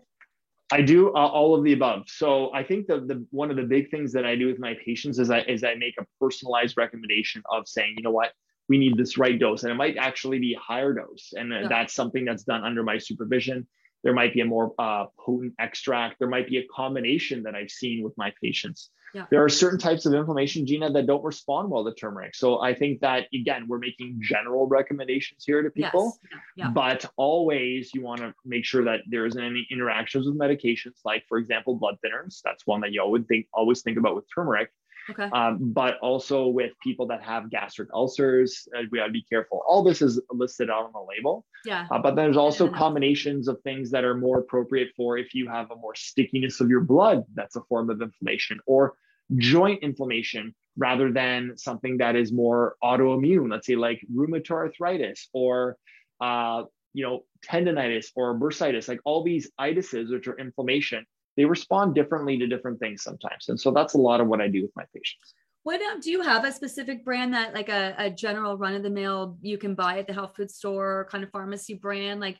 C: I do uh, all of the above. So I think the, the one of the big things that I do with my patients is I is I make a personalized recommendation of saying, you know what, we need this right dose, and it might actually be a higher dose, and yeah. that's something that's done under my supervision. There might be a more uh, potent extract. There might be a combination that I've seen with my patients. Yeah. There are certain types of inflammation, Gina, that don't respond well to turmeric. So I think that again, we're making general recommendations here to people, yes. yeah. but always you want to make sure that there isn't any interactions with medications, like for example, blood thinners. That's one that you always think always think about with turmeric.
B: Okay.
C: Um, but also with people that have gastric ulcers, uh, we got to be careful. All this is listed out on the label.
B: Yeah.
C: Uh, but there's also combinations of things that are more appropriate for if you have a more stickiness of your blood, that's a form of inflammation, or joint inflammation rather than something that is more autoimmune, let's say like rheumatoid arthritis or uh, you know tendonitis or bursitis, like all these itises, which are inflammation they respond differently to different things sometimes. And so that's a lot of what I do with my patients.
B: What um, do you have a specific brand that like a, a general run of the mill you can buy at the health food store kind of pharmacy brand? Like,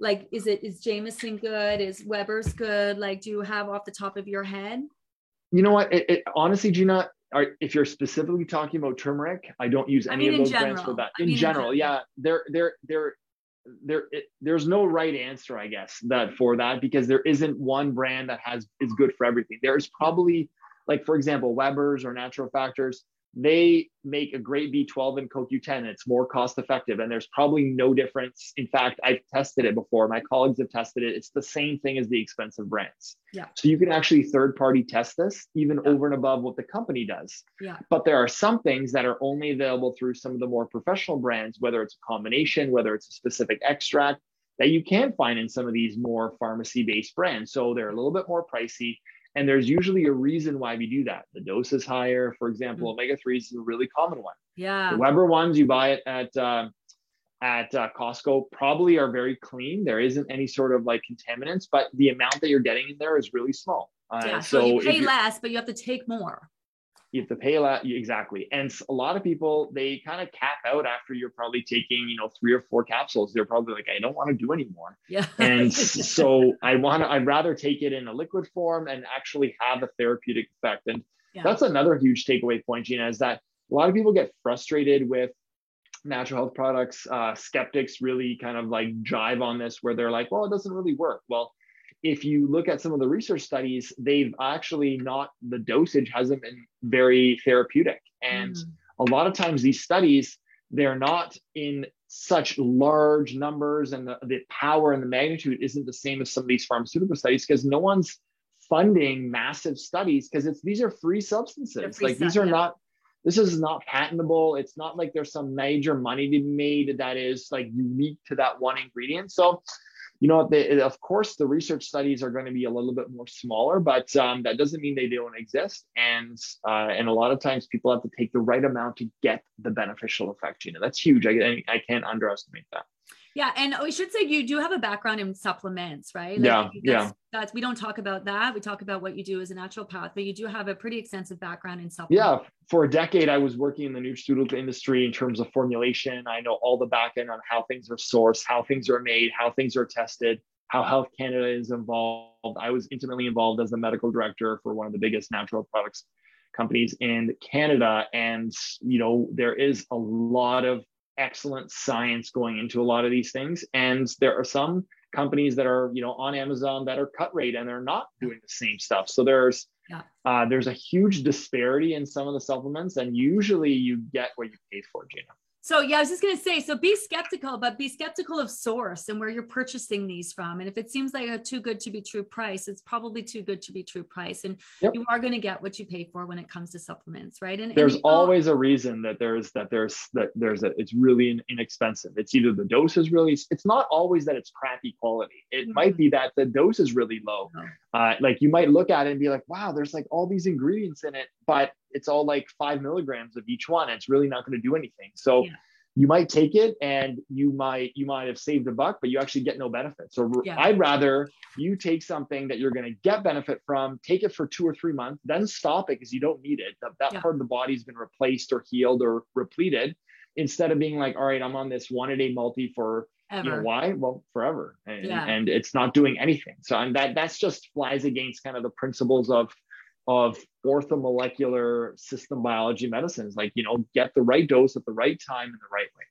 B: like is it is Jamieson good? Is Webber's good? Like, do you have off the top of your head?
C: You know what? It, it, honestly, Gina, are, if you're specifically talking about turmeric, I don't use any I mean, of those brands for that. In, I mean, general, in general, yeah, they're they're they're there it, there's no right answer i guess that for that because there isn't one brand that has is good for everything. There's probably like for example webber's or natural factors they make a great B12 and CoQ10. It's more cost effective, and there's probably no difference. In fact, I've tested it before. My colleagues have tested it. It's the same thing as the expensive brands.
B: Yeah.
C: So you can actually third party test this even yeah. over and above what the company does.
B: Yeah.
C: But there are some things that are only available through some of the more professional brands, whether it's a combination, whether it's a specific extract that you can find in some of these more pharmacy based brands. So they're a little bit more pricey and there's usually a reason why we do that. The dose is higher. For example, mm-hmm. omega 3s is a really common one.
B: Yeah.
C: The Webber ones, you buy it at, uh, at uh, Costco probably are very clean. There isn't any sort of like contaminants, but the amount that you're getting in there is really small.
B: Uh, yeah, so, so you pay less, but you have to take more.
C: You have to pay a lot exactly. And a lot of people they kind of cap out after you're probably taking you know three or four capsules. They're probably like i don't want to do anymore
B: yeah.
C: And so i want to i'd rather take it in a liquid form and actually have a therapeutic effect. And yeah. that's another huge takeaway point gina is that a lot of people get frustrated with natural health products uh, skeptics really kind of like jive on this where they're like well it doesn't really work. Well if you look at some of the research studies, they've actually not, the dosage hasn't been very therapeutic. And mm. a lot of times these studies, they're not in such large numbers and the, the power and the magnitude isn't the same as some of these pharmaceutical studies because no one's funding massive studies because it's these are free substances. Free like stuff, these are yeah. not this is not patentable. It's not like there's some major money to be made that is like unique to that one ingredient. So you know, they, of course, the research studies are going to be a little bit more smaller, but um, that doesn't mean they don't exist. And uh, and a lot of times people have to take the right amount to get the beneficial effect. You know, that's huge. I, I can't underestimate that.
B: Yeah, and we should say you do have a background in supplements, right? Like
C: yeah,
B: that's,
C: yeah.
B: That's we don't talk about that. We talk about what you do as a naturopath, but you do have a pretty extensive background in supplements.
C: Yeah, for a decade I was working in the nutraceutical industry in terms of formulation. I know all the back end on how things are sourced, how things are made, how things are tested, how Health Canada is involved. I was intimately involved as the medical director for one of the biggest natural products companies in Canada, and you know there is a lot of excellent science going into a lot of these things. And there are some companies that are, you know, on Amazon that are cut rate and they're not doing the same stuff. So there's yeah. uh, there's a huge disparity in some of the supplements, and usually you get what you pay for, Gina.
B: So yeah, I was just gonna say, so be skeptical, but be skeptical of source and where you're purchasing these from. And if it seems like a too good to be true price, it's probably too good to be true price. And yep. you are gonna get what you pay for when it comes to supplements, right? And
C: there's
B: and
C: always a reason that there's that there's that there's a it's really inexpensive. It's either the dose is really it's not always that it's crappy quality. It mm-hmm. might be that the dose is really low. Oh. Uh, like you might look at it and be like, wow, there's like all these ingredients in it, but it's all like five milligrams of each one. It's really not going to do anything. So yeah. you might take it and you might you might have saved a buck, but you actually get no benefit. So yeah. I'd rather you take something that you're going to get benefit from, take it for two or three months, then stop it because you don't need it. That, that yeah. part of the body's been replaced or healed or repleted. Instead of being like, all right, I'm on this one a day multi for Ever. you know why well forever and, yeah. and it's not doing anything so and that that's just flies against kind of the principles of of orthomolecular system biology medicines like you know get the right dose at the right time in the right way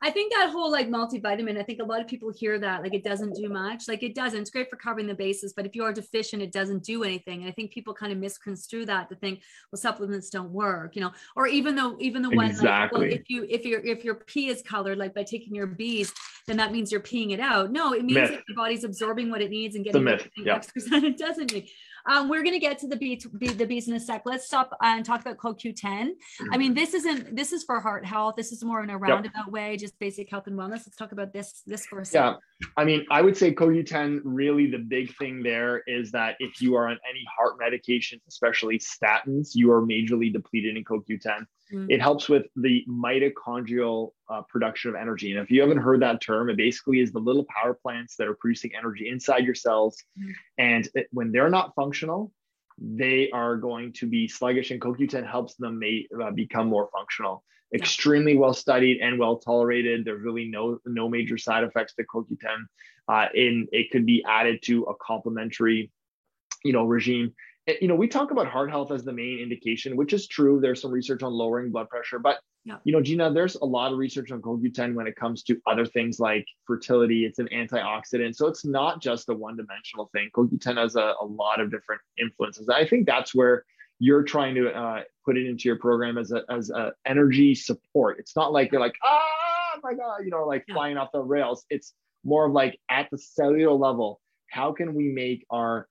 B: I think that whole like multivitamin, I think a lot of people hear that like it doesn't do much. Like it doesn't. It's great for covering the bases, but if you are deficient, it doesn't do anything. And I think people kind of misconstrue that to think, well, supplements don't work, you know, or even though even the one
C: exactly.
B: like, well, if you if your if your pee is colored, like by taking your bees, then that means you're peeing it out. No, it means your body's absorbing what it needs and getting
C: the
B: myth. percent. It doesn't mean um, we're going to get to the B, the bees in a sec. Let's stop and talk about CoQ10. I mean, this isn't this is for heart health. This is more in a roundabout yep. way, just basic health and wellness. Let's talk about this this for a
C: second. Yeah, I mean, I would say CoQ10. Really, the big thing there is that if you are on any heart medications, especially statins, you are majorly depleted in CoQ10. Mm-hmm. It helps with the mitochondrial uh, production of energy. And if you haven't heard that term, it basically is the little power plants that are producing energy inside your cells. Mm-hmm. And it, when they're not functional, they are going to be sluggish, and CoQ10 helps them uh, become more functional. Yeah. Extremely well studied and well tolerated. There's really no no major side effects to CoQ10. Uh, in it could be added to a complementary, you know, regime you know, we talk about heart health as the main indication, which is true. There's some research on lowering blood pressure, but yeah. you know, Gina, there's a lot of research on CoQ10 when it comes to other things like fertility. It's an antioxidant, so it's not just a one-dimensional thing. CoQ10 has a, a lot of different influences. I think that's where you're trying to uh, put it into your program as a as a energy support. It's not like you're like, oh my god, you know, like yeah. flying off the rails. It's more of like at the cellular level. How can we make our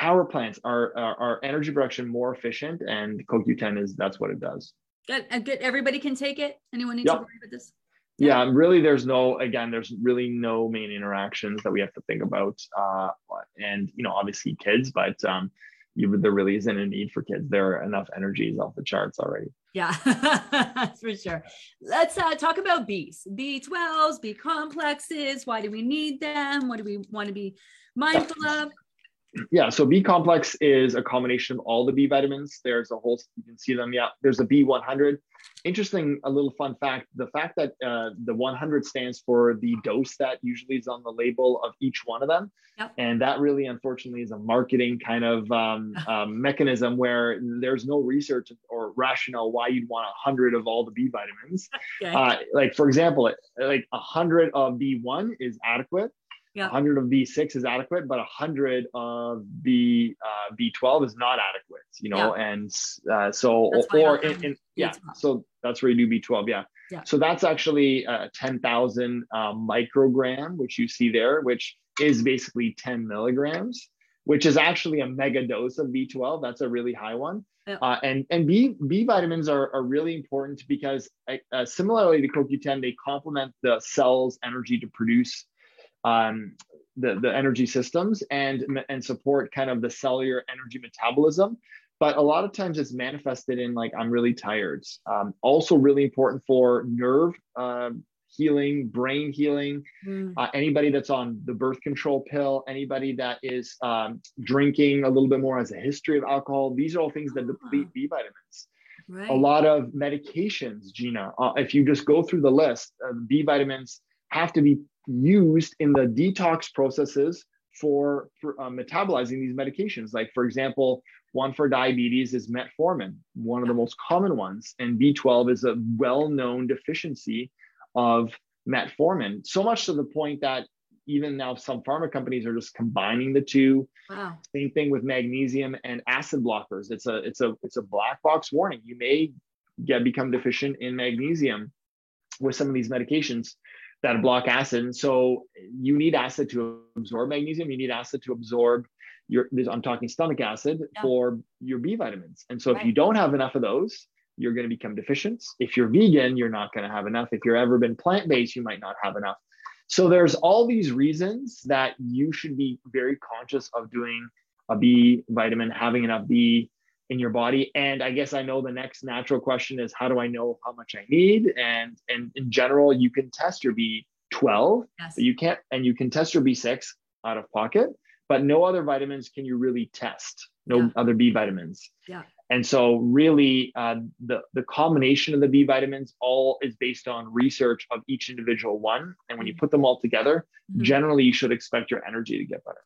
C: power plants are, are, are energy production more efficient and CoQ10 is that's what it does.
B: Good. Good. Everybody can take it. Anyone need yep. to worry about this?
C: Yeah. yeah, really there's no again, there's really no main interactions that we have to think about. Uh, and you know, obviously kids, but um you, there really isn't a need for kids. There are enough energies off the charts already.
B: Yeah, that's for sure. Let's uh, talk about Bs, B12s, B complexes. Why do we need them? What do we want to be mindful of?
C: Yeah, so B complex is a combination of all the B vitamins. There's a whole, you can see them. Yeah, there's a B100. Interesting, a little fun fact the fact that uh, the 100 stands for the dose that usually is on the label of each one of them.
B: Yep.
C: And that really, unfortunately, is a marketing kind of um, um, mechanism where there's no research or rationale why you'd want 100 of all the B vitamins.
B: Okay.
C: Uh, like, for example, like 100 of B1 is adequate
B: Yeah.
C: 100 of B6 is adequate, but 100 of B uh, B12 is not adequate, you know, and uh, so
B: That's
C: or in, in yeah,
B: B12.
C: so that's where you do B12, yeah.
B: Yeah.
C: So that's actually uh, 10,000 uh, microgram, which you see there, which is basically 10 milligrams, which is actually a mega dose of B12. That's a really high one.
B: Yeah.
C: Uh, and and B B vitamins are, are really important because uh, similarly to CoQ10, they complement the cell's energy to produce um, the, the energy systems and, and support kind of the cellular energy metabolism. But a lot of times it's manifested in like, I'm really tired. Um, also, really important for nerve um healing, brain healing.
B: Mm.
C: Uh, anybody that's on the birth control pill, anybody that is um, drinking a little bit more has a history of alcohol. These are all things that deplete B vitamins
B: Right.
C: a lot of medications, Gina. Uh, if you just go through the list, uh, B vitamins have to be used in the detox processes for, for uh, metabolizing these medications. Like, for example, one for diabetes is metformin, one of the most common ones, and B12 is a well known deficiency of metformin. So much to the point that even now some pharma companies are just combining the two
B: Wow.
C: same thing with magnesium and acid blockers. It's a it's a it's a black box warning. You may get become deficient in magnesium with some of these medications that block acid. And so you need acid to absorb magnesium. You need acid to absorb your. This, I'm talking stomach acid
B: Yeah.
C: for your B vitamins. And so if you don't have enough of those, you're going to become deficient. If you're vegan, you're not going to have enough. If you've ever been plant based, you might not have enough. So there's all these reasons that you should be very conscious of doing a B vitamin, having enough B in your body. And I guess I know the next natural question is how do I know how much I need? And and in general, you can test your B12,
B: Yes.
C: but you can't and you can test your B6 out of pocket, but no other vitamins can you really test. No
B: Yeah.
C: other B vitamins.
B: Yeah.
C: And so, really, uh, the the combination of the B vitamins all is based on research of each individual one. And when you put them all together,
B: Mhm.
C: generally, you should expect your energy to get better.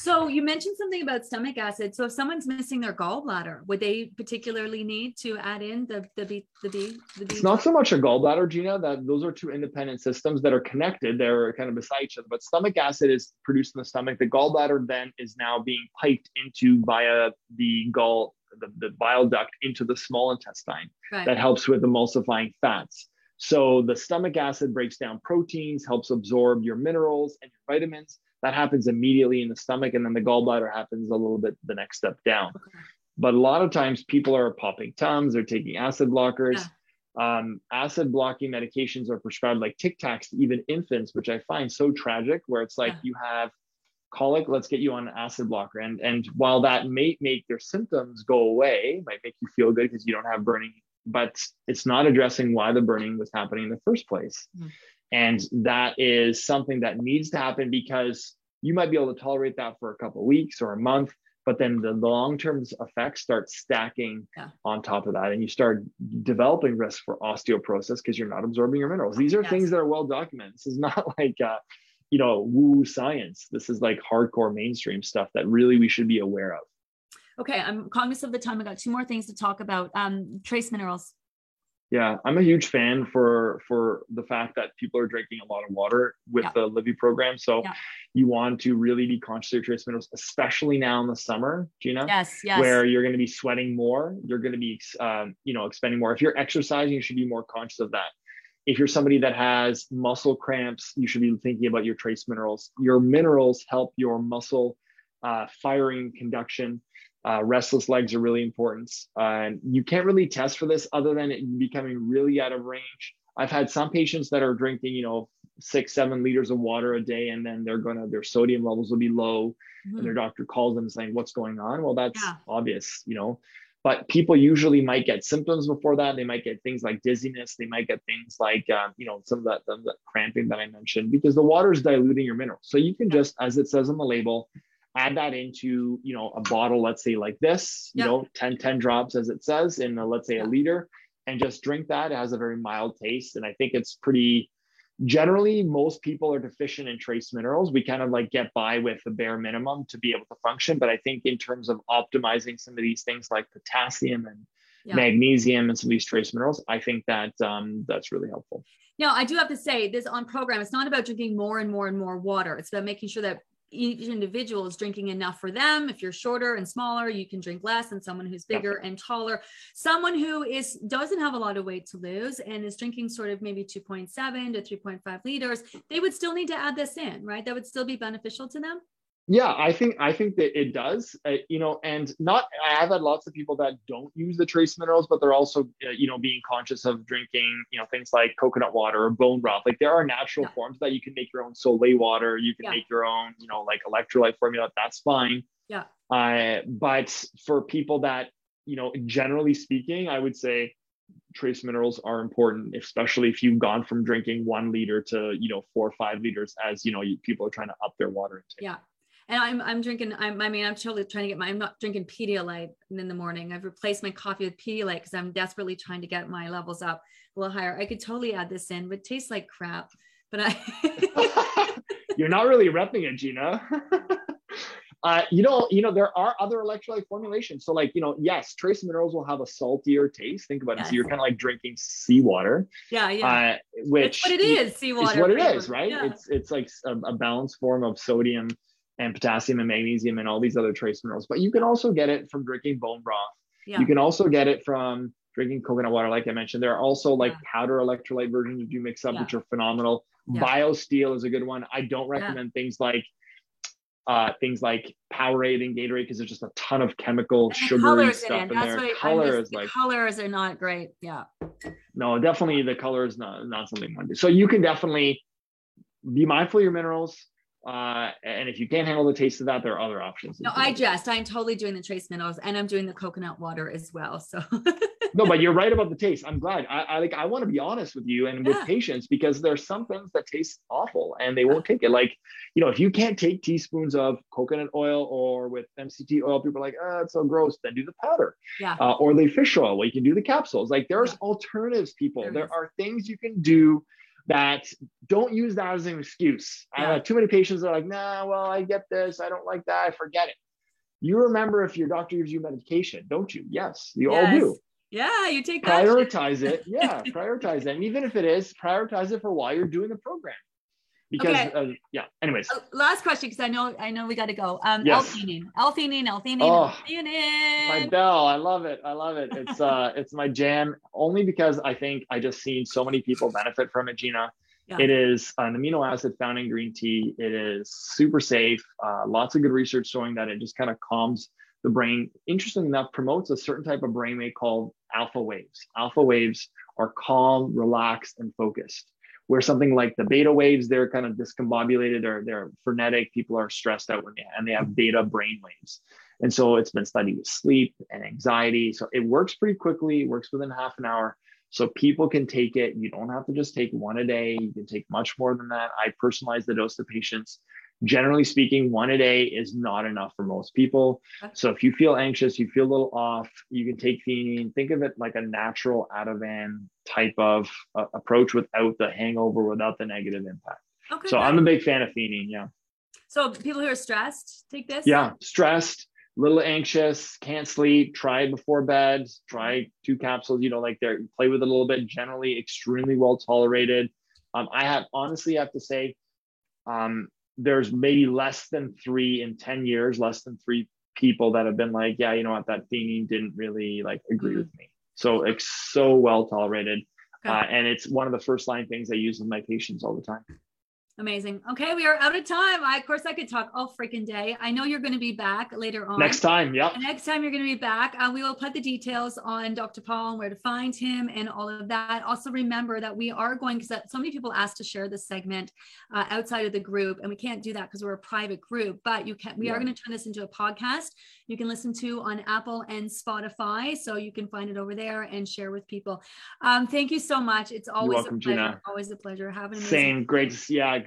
B: So you mentioned something about stomach acid. So if someone's missing their gallbladder, would they particularly need to add in the the B the B the B?
C: It's not so much a gallbladder, Gina. That those are two independent systems that are connected. They're kind of beside each other. But stomach acid is produced in the stomach. The gallbladder then is now being piped into via the gall, the, the bile duct into the small intestine.
B: right.
C: that helps with emulsifying fats. So the stomach acid breaks down proteins, helps absorb your minerals and your vitamins. That happens immediately in the stomach, and then the gallbladder happens a little bit the next step down.
B: Okay.
C: But a lot of times people are popping tums, they're taking acid blockers. Um, acid blocking medications are prescribed like Tic Tacs to even infants, which I find so tragic, where it's like
B: Yeah.
C: you have colic, let's get you on an acid blocker. And and while that may make their symptoms go away, might make you feel good because you don't have burning, but it's not addressing why the burning was happening in the first place.
B: Mm.
C: And that is something that needs to happen because you might be able to tolerate that for a couple of weeks or a month, but then the long-term effects start stacking
B: Yeah.
C: on top of that, and you start developing risk for osteoporosis because you're not absorbing your minerals. These are
B: Yes.
C: things that are well documented. This is not like uh, you know woo science. This is like hardcore mainstream stuff that really we should be aware of.
B: Okay, I'm cognizant of the time. I got two more things to talk about. Um, trace minerals.
C: Yeah, I'm a huge fan for for the fact that people are drinking a lot of water with
B: Yeah.
C: the Livy program. So
B: Yeah.
C: you want to really be conscious of your trace minerals, especially now in the summer, Gina.
B: Yes, yes.
C: where you're going to be sweating more you're going to be um, you know expending more if you're exercising you should be more conscious of that if you're somebody that has muscle cramps you should be thinking about your trace minerals your minerals help your muscle uh, firing conduction uh, restless legs are really important. And you can't really test for this other than it becoming really out of range. I've had some patients that are drinking you know six seven liters of water a day and then they're going to their sodium levels will be low
B: Mhm.
C: and their doctor calls them saying what's going on? Well that's
B: Yeah.
C: obvious you know. But people usually might get symptoms before that. They might get things like dizziness. They might get things like um, you know some of that, some of that cramping that i mentioned because the water is diluting your minerals. So you can just as it says on the label add that into you know a bottle let's say like this you
B: Yeah.
C: know 10 10 drops as it says in a, let's say a liter and just drink that it has a very mild taste and i think it's pretty generally most people are deficient in trace minerals we kind of like get by with the bare minimum to be able to function but i think in terms of optimizing some of these things like potassium and
B: Yeah.
C: magnesium and some of these trace minerals i think that um, that's really helpful
B: Now, I do have to say this on program, it's not about drinking more and more and more water. It's about making sure that each individual is drinking enough for them. If you're shorter and smaller, you can drink less than someone who's bigger and taller. Someone who is doesn't have a lot of weight to lose and is drinking sort of maybe 2.7 to 3.5 liters, they would still need to add this in, right? That would still be beneficial to them.
C: Yeah, I think I think that it does. Uh, you know, and not I have had lots of people that don't use the trace minerals, but they're also uh, you know being conscious of drinking you know things like coconut water or bone broth. Like there are natural
B: Yeah.
C: forms that you can make your own Soleil water. You can
B: Yeah.
C: make your own you know like electrolyte formula. That's fine.
B: Yeah.
C: Uh, but for people that you know, generally speaking, I would say trace minerals are important, especially if you've gone from drinking one liter to you know four or five liters as you know you, people are trying to up their water intake.
B: Yeah. And I'm I'm drinking. I'm I mean I'm totally trying to get my. I'm not drinking Pedialyte in the morning. I've replaced my coffee with Pedialyte because I'm desperately trying to get my levels up a little higher. I could totally add this in, but it tastes like crap. But I.
C: You're not really repping it, Gina. uh, you know, you know, there are other electrolyte formulations. So, like, you know, yes, trace minerals will have a saltier taste. Think about it. So you're kind of like drinking seawater,
B: yeah, yeah.
C: uh, which
B: That's what it is. Seawater.
C: is what it is, right?
B: Yeah.
C: It's it's like a, a balanced form of sodium and potassium and magnesium and all these other trace minerals. But you can also get it from drinking bone broth.
B: yeah.
C: You can also get it from drinking coconut water, like I mentioned. There are also like
B: Yeah.
C: powder electrolyte versions you mix up,
B: Yeah.
C: which are phenomenal.
B: Yeah.
C: BioSteel is a good one. I don't recommend things like uh, things like Powerade and Gatorade because there's just a ton of chemical
B: And the
C: sugary
B: colors in
C: stuff
B: it.
C: in, there.
B: what
C: Color is like
B: colors are not great. Yeah.
C: no, definitely the color is not not something one do. So you can definitely be mindful of your minerals. Uh, and if you can't handle the taste of that, there are other options.
B: No, I just I'm totally doing the trace minerals and I'm doing the coconut water as well. So
C: no, but you're right about the taste. I'm glad. I, I like. I want to be honest with you and
B: Yeah.
C: with patients because there's some things that taste awful and they won't take it. Like, you know, if you can't take teaspoons of coconut oil or with MCT oil, people are like, oh, it's so gross. Then do the powder
B: yeah.
C: uh, or the fish oil. Well, you can do the capsules. Like, there's
B: Yeah.
C: alternatives. People,
B: There
C: there, are things you can do that don't use that as an excuse. I have too many patients that are like, nah, well, I get this. I don't like that. I forget it. You remember if your doctor gives you medication, don't you? Yes, you all do
B: Yeah, you take that.
C: prioritize it yeah prioritize it and even if it is prioritize it for while you're doing the program because
B: Okay.
C: uh, yeah anyways
B: Uh, Last question, because I know I know we got to go. Um,
C: Yes.
B: L-theanine, L-theanine, L-theanine,
C: Oh,
B: L-theanine.
C: my bell i love it i love it it's uh it's my jam only because i think i just seen so many people benefit from it gina
B: Yeah.
C: it is an amino acid found in green tea it is super safe uh, lots of good research showing that it just kind of calms the brain interesting enough promotes a certain type of brainwave called alpha waves alpha waves are calm relaxed and focused where something like the beta waves they're kind of discombobulated or they're frenetic. People are stressed out when they and they have beta brain waves. And so it's been studied with sleep and anxiety. So it works pretty quickly it works within half an hour. So people can take it. You don't have to just take one a day. You can take much more than that. I personalize the dose to patients generally speaking one a day is not enough for most people so if you feel anxious you feel a little off you can take theanine think of it like a natural ativan type of uh, approach without the hangover without the negative impact
B: Okay.
C: so
B: good.
C: i'm a big fan of theanine yeah
B: so people who are stressed take this.
C: yeah stressed little anxious can't sleep try it before bed try two capsules you know like they're play with it a little bit generally extremely well tolerated um, i have honestly have to say um, there's maybe less than three in 10 years less than three people that have been like yeah you know what? That theanine didn't really like agree
B: Mhm.
C: with me. So it's so well tolerated. Uh, and it's one of the first line things i use with my patients all the time
B: Amazing. Okay, we are out of time. I, of course, I could talk all freaking day. I know you're going to be back later on.
C: next time yeah
B: next time you're going to be back, uh, we will put the details on Dr. Paul and where to find him and all of that. Also, remember that we are going because so many people asked to share this segment uh, outside of the group, and we can't do that because we're a private group. But you can. We are going to turn this into a podcast. You can listen to on Apple and Spotify, so you can find it over there and share with people. Um, thank you so much. It's always
C: welcome,
B: a pleasure.
C: Gina.
B: Always a pleasure. Have an amazing
C: same great to see yeah